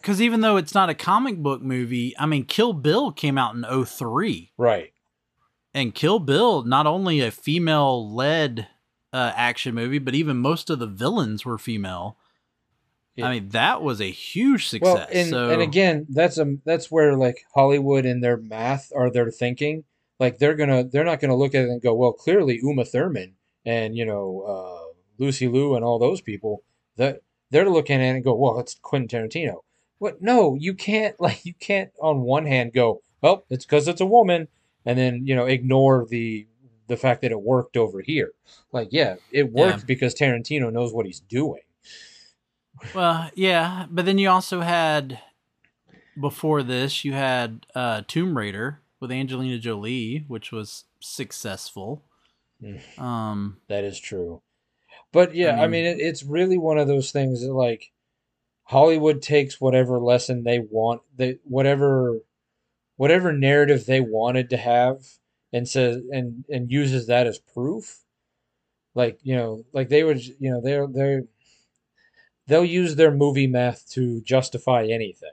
because even though it's not a comic book movie i mean kill bill came out in 03 Right. and kill bill not only a female led uh, action movie but even most of the villains were female Yeah. i mean that was a huge Well, success and so and again, that's a that's where like Hollywood and their math or their thinking, like they're gonna they're not gonna look at it and go, well, clearly Uma Thurman and you know uh, Lucy Liu and all those people that they're looking at it and go, well, it's Quentin Tarantino. What? No, you can't like you can't on one hand go, well, it's because it's a woman, and then you know ignore the the fact that it worked over here. Like, yeah, it worked because Tarantino knows what he's doing. Well, yeah, but then you also had before this you had uh Tomb Raider with Angelina Jolie, which was successful. Mm. Um, That is true. But yeah, I I mean, mean- it, it's really one of those things that like Hollywood takes whatever lesson they want, they whatever whatever narrative they wanted to have and says and and uses that as proof. Like, you know, like they would, you know, they're they're they'll use their movie math to justify anything.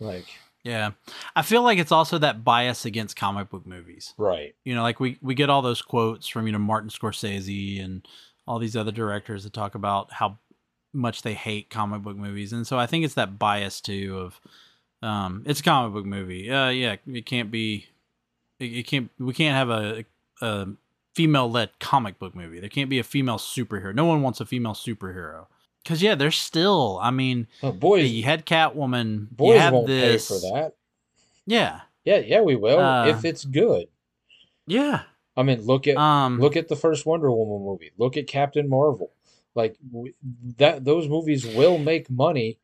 Like, yeah, I feel like it's also that bias against comic book movies. right. You know, like we we get all those quotes from you know Martin Scorsese and all these other directors that talk about how much they hate comic book movies, and so I think it's that bias too of um, it's a comic book movie. Uh, yeah, it can't be, it, it can't we can't have a, a female led comic book movie. There can't be a female superhero. No one wants a female superhero. Cause yeah, there's still. I mean, Oh, boys, you had Catwoman. boys you have won't this. pay for that. Yeah, Yeah, yeah, we will Uh, if it's good. yeah. I mean, look at Um, Look at the first Wonder Woman movie. Look at Captain Marvel. Like w- that, those movies will make money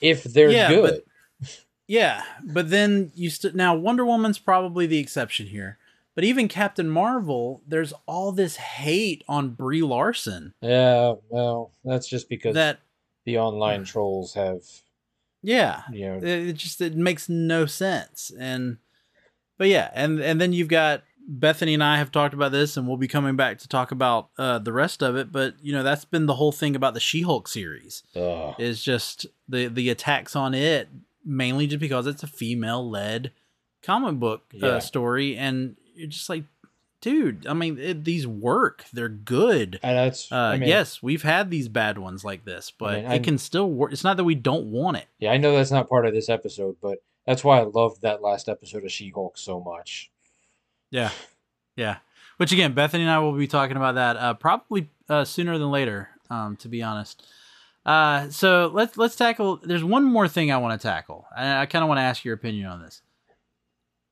if they're Yeah, good. Yeah, but then you st- now Wonder Woman's probably the exception here. But even Captain Marvel, there's all this hate on Brie Larson Yeah, well, that's just because that the online trolls have, yeah, you know, it, it just it makes no sense. And but yeah, and and then you've got Bethany and I have talked about this, and we'll be coming back to talk about uh, the rest of it. But you know that's been the whole thing about the She-Hulk series. ugh. is just the the attacks on it mainly just because it's a female led comic book Yeah. uh, story and you're just like dude i mean it, these work. They're good. And that's, uh, I mean, yes we've had these bad ones like this but mean, it can still work it's not that we don't want it. Yeah, I know that's not part of this episode, but that's why I loved that last episode of She-Hulk so much. yeah yeah. Which again bethany and i will be talking about that uh, probably uh, sooner than later um, to be honest. Uh, so let's let's tackle there's one more thing i want to tackle and i kind of want to ask your opinion on this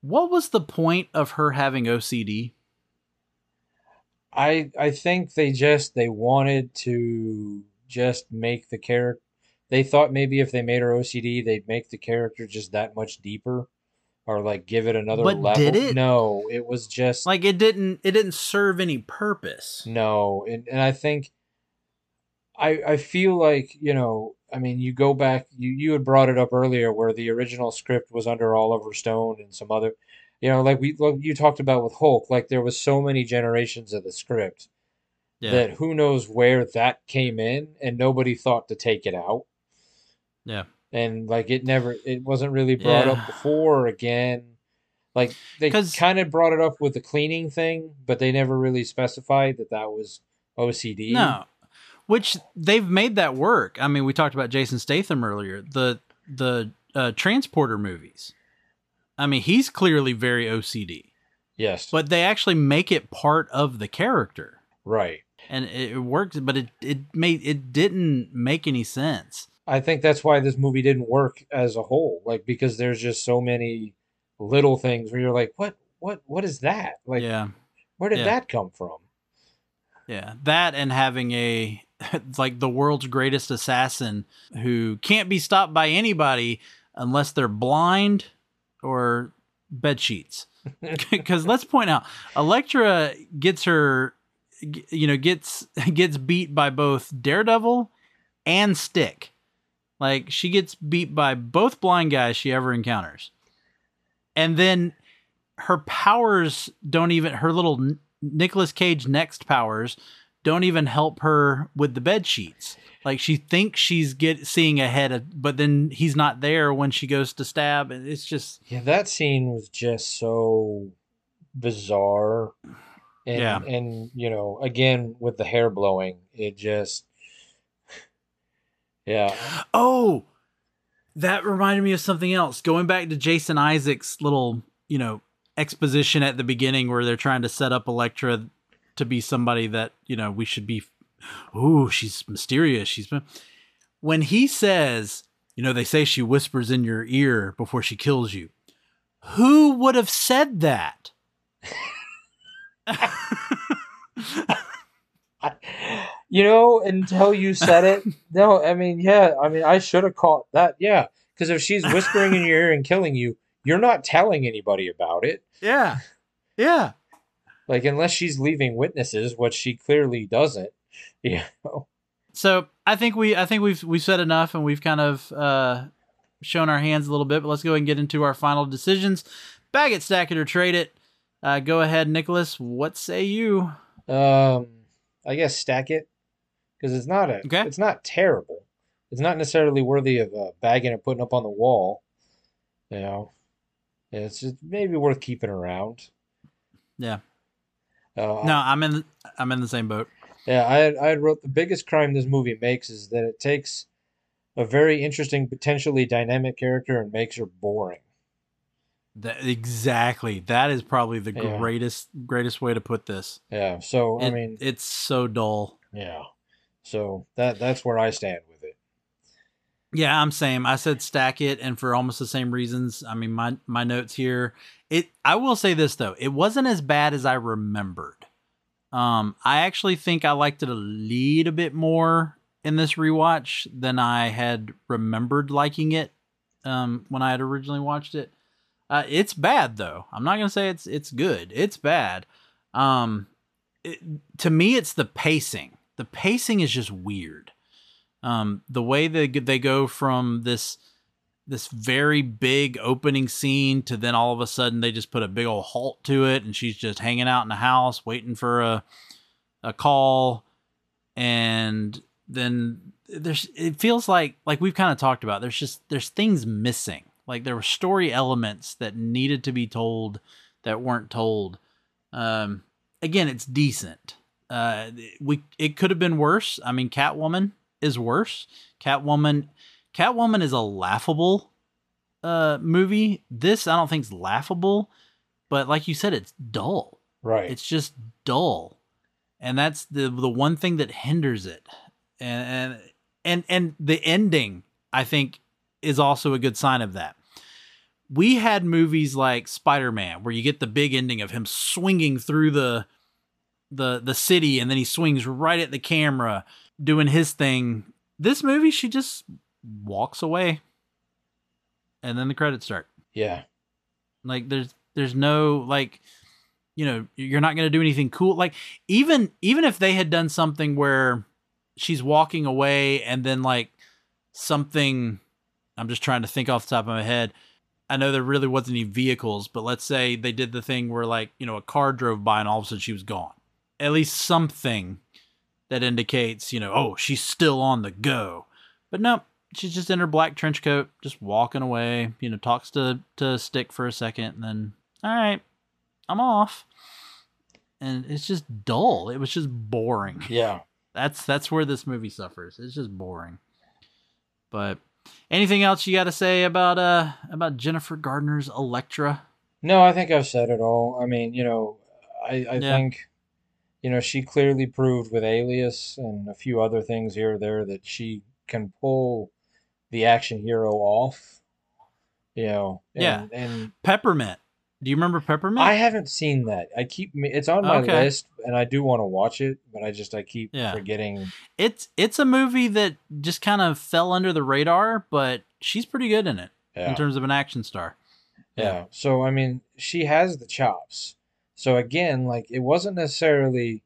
what was the point of her having ocd I I think they just they wanted to just make the character. They thought maybe if they made her OCD, they'd make the character just that much deeper, or like give it another But level. did it? No, it was just like it didn't it didn't serve any purpose no, and and I think I I feel like you know I mean you go back you you had brought it up earlier where the original script was under Oliver Stone and some other you know like we like you talked about with Hulk like there was so many generations of the script yeah. that who knows where that came in and nobody thought to take it out. Yeah. And like it never it wasn't really brought Yeah. up before again. Like they kind of brought it up with the cleaning thing but they never really specified that that was OCD no which they've made that work. I mean we talked about jason statham earlier the the uh, transporter movies. I mean he's clearly very ocd yes. But they actually make it part of the character. Right. And it, works but it it made it didn't make any sense. I think that's why this movie didn't work as a whole like because there's just so many little things where you're like what what what is that? Like yeah. where did yeah. that come from? Yeah. That and having a like the world's greatest assassin who can't be stopped by anybody unless they're blind or bed sheets. Because let's point out elektra gets her you know gets gets beat by both daredevil and stick. Like she gets beat by both blind guys she ever encounters. And then her powers don't even her little Nicolas Cage next powers don't even help her with the bed sheets. Like she thinks she's get seeing ahead of, but then he's not there when she goes to stab, and it's just Yeah, that scene was just so bizarre. And Yeah. and you know, again with the hair blowing, it just Yeah. oh, that reminded me of something else. Going back to Jason Isaacs little you know exposition at the beginning where they're trying to set up Elektra to be somebody that you know we should be. Ooh, she's mysterious. She's been when he says, you know, they say she whispers in your ear before she kills you. Who would have said that? You know, until you said it, no, I mean, yeah, I mean, I should have caught that, yeah, because if she's whispering in your ear and killing you, you're not telling anybody about it. Yeah. Yeah. Like unless she's leaving witnesses, which she clearly doesn't. You know. So I think we I think we've we've said enough and we've kind of uh, shown our hands a little bit, but let's go ahead and get into our final decisions. Bag it, stack it, or trade it. Uh, go ahead, Nicholas. What say you? Um, I guess stack it because it's not a Okay. it's not terrible. It's not necessarily worthy of uh, bagging and putting up on the wall. You know, it's just maybe worth keeping around. Yeah. Uh, No, I'm in I'm in the same boat. Yeah, I had, I had wrote the biggest crime this movie makes is that it takes a very interesting, potentially dynamic character and makes her boring. That, exactly. That is probably the Yeah. greatest greatest way to put this. Yeah, so I mean, it's so dull. yeah, so that that's where I stand with it. Yeah, I'm same. I said stack it, and for almost the same reasons. I mean, my my notes here. It. I will say this though, it wasn't as bad as I remembered. Um, I actually think I liked it a little bit more in this rewatch than I had remembered liking it. Um, when I had originally watched it. Uh, it's bad though. I'm not gonna say it's it's good. It's bad. Um, it, to me, it's the pacing. The pacing is just weird. Um, the way they they go from this this very big opening scene to then all of a sudden they just put a big old halt to it, and she's just hanging out in the house waiting for a a call, and then there's it feels like like we've kind of talked about. There's just there's things missing. Like there were story elements that needed to be told that weren't told. Um, again, it's decent. Uh, we it could have been worse. I mean, Catwoman is worse. Catwoman, Catwoman is a laughable uh movie. This I don't think is laughable, but like you said, it's dull. Right. It's just dull, and that's the the one thing that hinders it. And and and, and the ending, I think, is also a good sign of that. We had movies like Spider Man where you get the big ending of him swinging through the the the city, and then he swings right at the camera doing his thing. This movie, she just walks away, and then the credits start. yeah. Like there's there's no like you know you're not going to do anything cool like even even if they had done something where she's walking away and then like something I'm just trying to think off the top of my head I know there really wasn't any vehicles but let's say they did the thing where like you know a car drove by and all of a sudden she was gone at least something that indicates you know oh she's still on the go but no she's just in her black trench coat, just walking away. You know, talks to to Stick for a second, and then all right, I'm off. And it's just dull. It was just boring. Yeah. That's that's where this movie suffers. It's just boring. But anything else you got to say about uh about Jennifer Gardner's Elektra? No, I think I've said it all. I mean, you know, I, I Yeah. think, you know, she clearly proved with Alias and a few other things here or there that she can pull the action hero off. You know, and, Yeah. and Peppermint. Do you remember Peppermint? I haven't seen that. I keep it's on my Okay. list and I do want to watch it, but I just I keep Yeah. forgetting. it's it's a movie that just kind of fell under the radar, but she's pretty good in it Yeah. in terms of an action star. Yeah. So I mean, she has the chops. So again, like it wasn't necessarily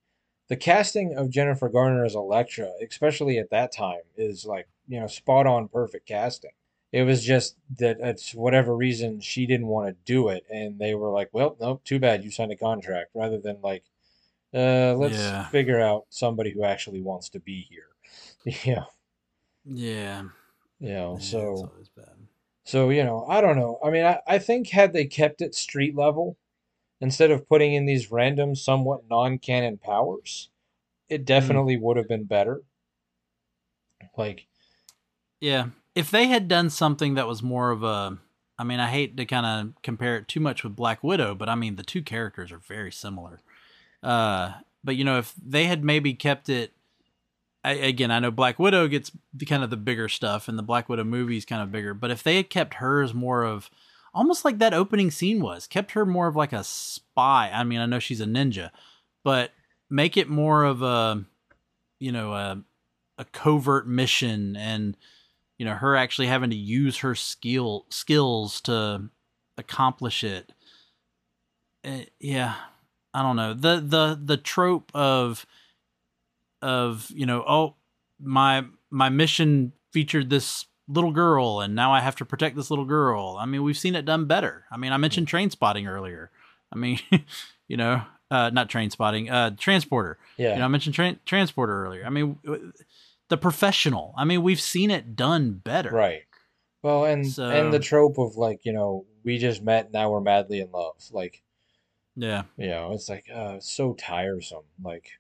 the casting of Jennifer Garner as Elektra, especially at that time, is like, you know, spot on perfect casting. It was just that it's whatever reason she didn't want to do it and they were like, Well, nope, too bad you signed a contract rather than like uh let's Yeah. figure out somebody who actually wants to be here. Yeah. Yeah. You know, Yeah, so. So, you know, I don't know. I mean, I, I think had they kept it street level instead of putting in these random, somewhat non canon powers, it definitely would have been better. Like, Yeah. If they had done something that was more of a I mean, I hate to kind of compare it too much with Black Widow, but I mean the two characters are very similar. Uh but you know, if they had maybe kept it I, again, I know Black Widow gets the kind of the bigger stuff and the Black Widow movie is kind of bigger, but if they had kept hers more of almost like that opening scene was, kept her more of like a spy. I mean, I know she's a ninja, but make it more of a you know, a a covert mission and you know her actually having to use her skill skills to accomplish it. it. Yeah, I don't know the the the trope of of you know oh my my mission featured this little girl and now I have to protect this little girl. I mean, we've seen it done better. I mean, I mentioned train spotting earlier. I mean, you know, uh, not train spotting, uh, transporter. Yeah. You know, I mentioned tra- transporter earlier. I mean, w- the professional. I mean, we've seen it done better. Right. Well, and and the trope of like, you know, we just met, now we're madly in love. Like, Yeah. you know, it's like uh it's so tiresome. Like,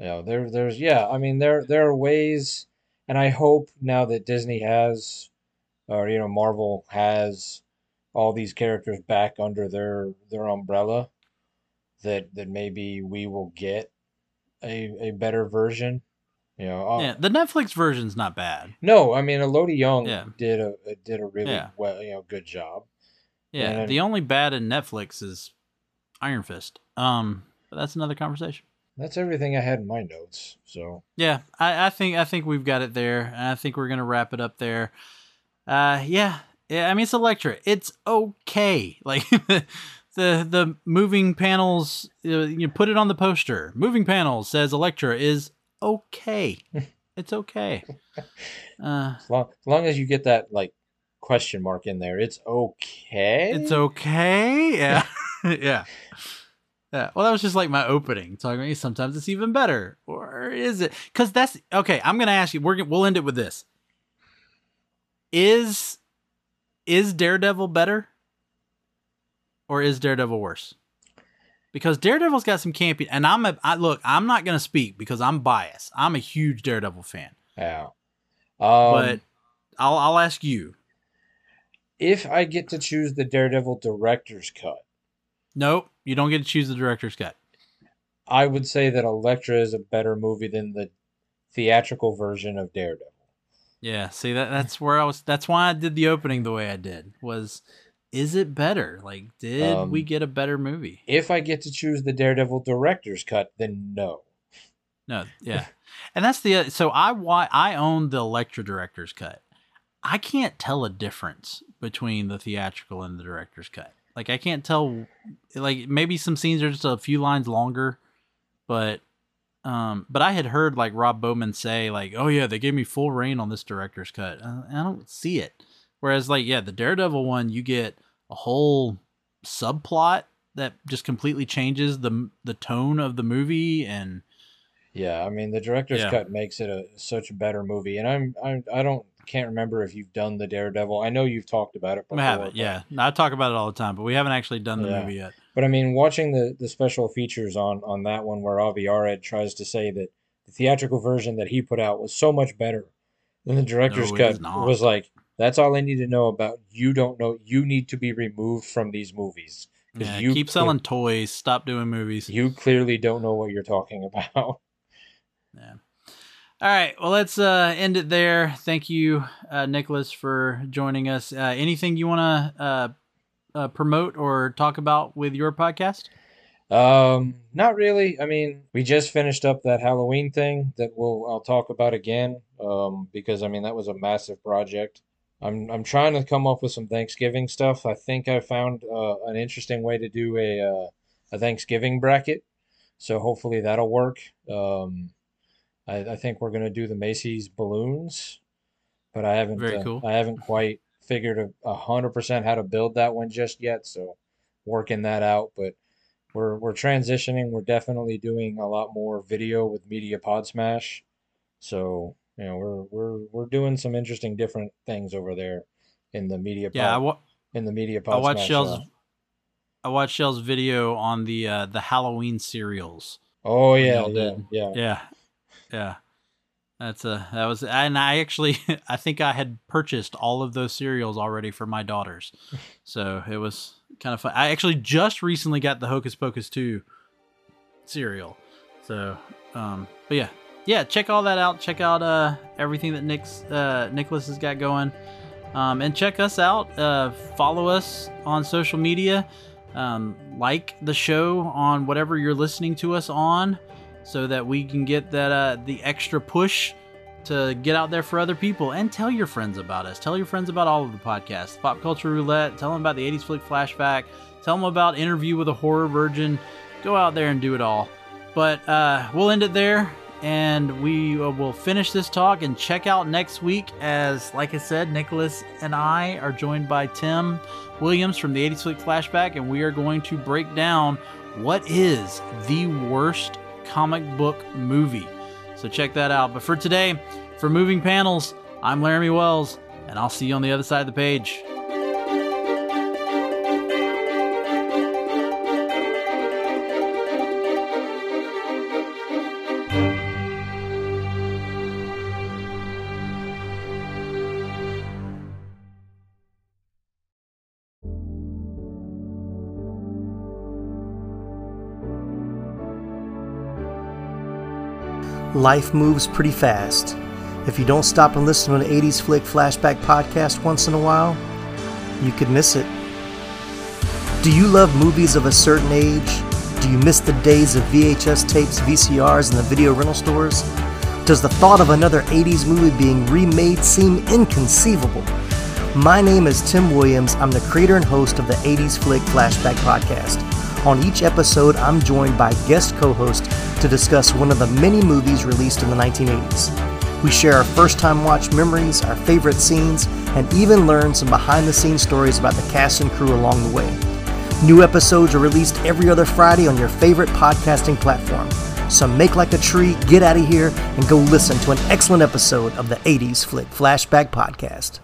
you know, there there's yeah, I mean there there are ways and I hope now that Disney has or you know, Marvel has all these characters back under their their umbrella that that maybe we will get a a better version. You know, uh, Yeah. The Netflix version's not bad. No, I mean, Elodie Yung Yeah. did a did a really Yeah. well, you know, good job. Yeah. And- the only bad in Netflix is Iron Fist. Um, but that's another conversation. That's everything I had in my notes. So Yeah, I, I think I think we've got it there, and I think we're gonna wrap it up there. Uh, yeah, yeah. I mean, it's Elektra. It's okay. Like the the moving panels. You put it on the poster. Moving panels says Elektra is okay. it's okay. Uh, as long, as long as you get that like question mark in there, it's okay. it's okay. Yeah, yeah. Yeah, well, that was just like my opening. Talking about sometimes it's even better, or is it? Because that's okay. I'm gonna ask you. We're we'll end it with this. Is is Daredevil better, or is Daredevil worse? Because Daredevil's got some campy, and I'm a I, look. I'm not gonna speak because I'm biased. I'm a huge Daredevil fan, Yeah. Um, but I'll I'll ask you. if I get to choose the Daredevil director's cut, Nope, you don't get to choose the director's cut. I would say that Elektra is a better movie than the theatrical version of Daredevil. Yeah, see that that's where I was that's why I did the opening the way I did. Was is it better? Like did Um, we get a better movie? If I get to choose the Daredevil director's cut, then no. No, yeah. and that's the so I why I own the Elektra director's cut. I can't tell a difference between the theatrical and the director's cut. Like I can't tell like maybe some scenes are just a few lines longer, but um but I had heard like Rob Bowman say like, "Oh yeah, they gave me full reign on this director's cut." Uh, I don't see it. Whereas like yeah, the Daredevil one you get a whole subplot that just completely changes the the tone of the movie and Yeah, I mean the director's Yeah. cut makes it a such a better movie, and I'm, I'm I don't can't remember if you've done the Daredevil. I know you've talked about it before. We haven't, yeah. I talk about it all the time, but we haven't actually done the Yeah. movie yet. But I mean, watching the the special features on on that one where Avi Arad tries to say that the theatrical version that he put out was so much better than the director's No, cut was like that's all I need to know about. You don't know. You need to be removed from these movies. Yeah, you keep selling toys. Stop doing movies. You clearly don't know what you're talking about. Yeah. All right. Well, let's uh, end it there. Thank you, uh, Nicholas, for joining us. Uh, anything you want to uh, uh, promote or talk about with your podcast? Um, not really. I mean, we just finished up that Halloween thing that we'll I'll talk about again. Um, because I mean that was a massive project. I'm I'm trying to come up with some Thanksgiving stuff. I think I found uh, an interesting way to do a a Thanksgiving bracket. So hopefully that'll work. Um, I, I think we're gonna do the Macy's balloons, but I haven't Very uh, cool. I haven't quite figured a- hundred percent how to build that one just yet. So working that out, but we're we're transitioning. We're definitely doing a lot more video with Media Pod Smash. So, you know, we're we're we're doing some interesting different things over there in the Media Yeah, I, Pod wa- in the Media I Pod watched Smash. Shell's. uh, I watched Shell's video on the uh, the Halloween cereals. oh yeah, yeah, yeah. Yeah, yeah. That's a that was, and I actually I think I had purchased all of those cereals already for my daughters, so it was kind of fun. I actually just recently got the Hocus Pocus two cereal, so um, but yeah, yeah. Check all that out. Check out uh everything that Nick's uh Nicholas has got going, um, and check us out. Uh, follow us on social media. Um, like the show on whatever you're listening to us on so that we can get that uh, the extra push to get out there for other people and tell your friends about us. Tell your friends about all of the podcasts. Pop Culture Roulette, tell them about the 80s Flick Flashback, tell them about Interview with a Horror Virgin. Go out there and do it all. But uh, we'll end it there and we uh, will finish this talk and check out next week as like i said nicholas and i are joined by tim williams from the 80s Flick flashback and we are going to break down what is the worst comic book movie. So check that out. But for today for moving panels i'm laramy wells and i'll see you on the other side of the page Life moves pretty fast. If you don't stop and listen to an 80s Flick Flashback podcast once in a while, you could miss it. Do you love movies of a certain age? Do you miss the days of VHS tapes, VCRs, and the video rental stores? Does the thought of another 80s movie being remade seem inconceivable? My name is Tim Williams. I'm the creator and host of the 80s Flick Flashback podcast. On each episode, I'm joined by guest co host to discuss one of the many movies released in the 1980s. We share our first time watch memories, our favorite scenes, and even learn some behind the scenes stories about the cast and crew along the way. New episodes are released every other Friday on your favorite podcasting platform. So make like a tree, get out of here, and go listen to an excellent episode of the 80s Flick Flashback Podcast.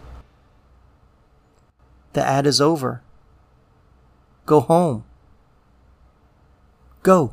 The ad is over. Go home. Go.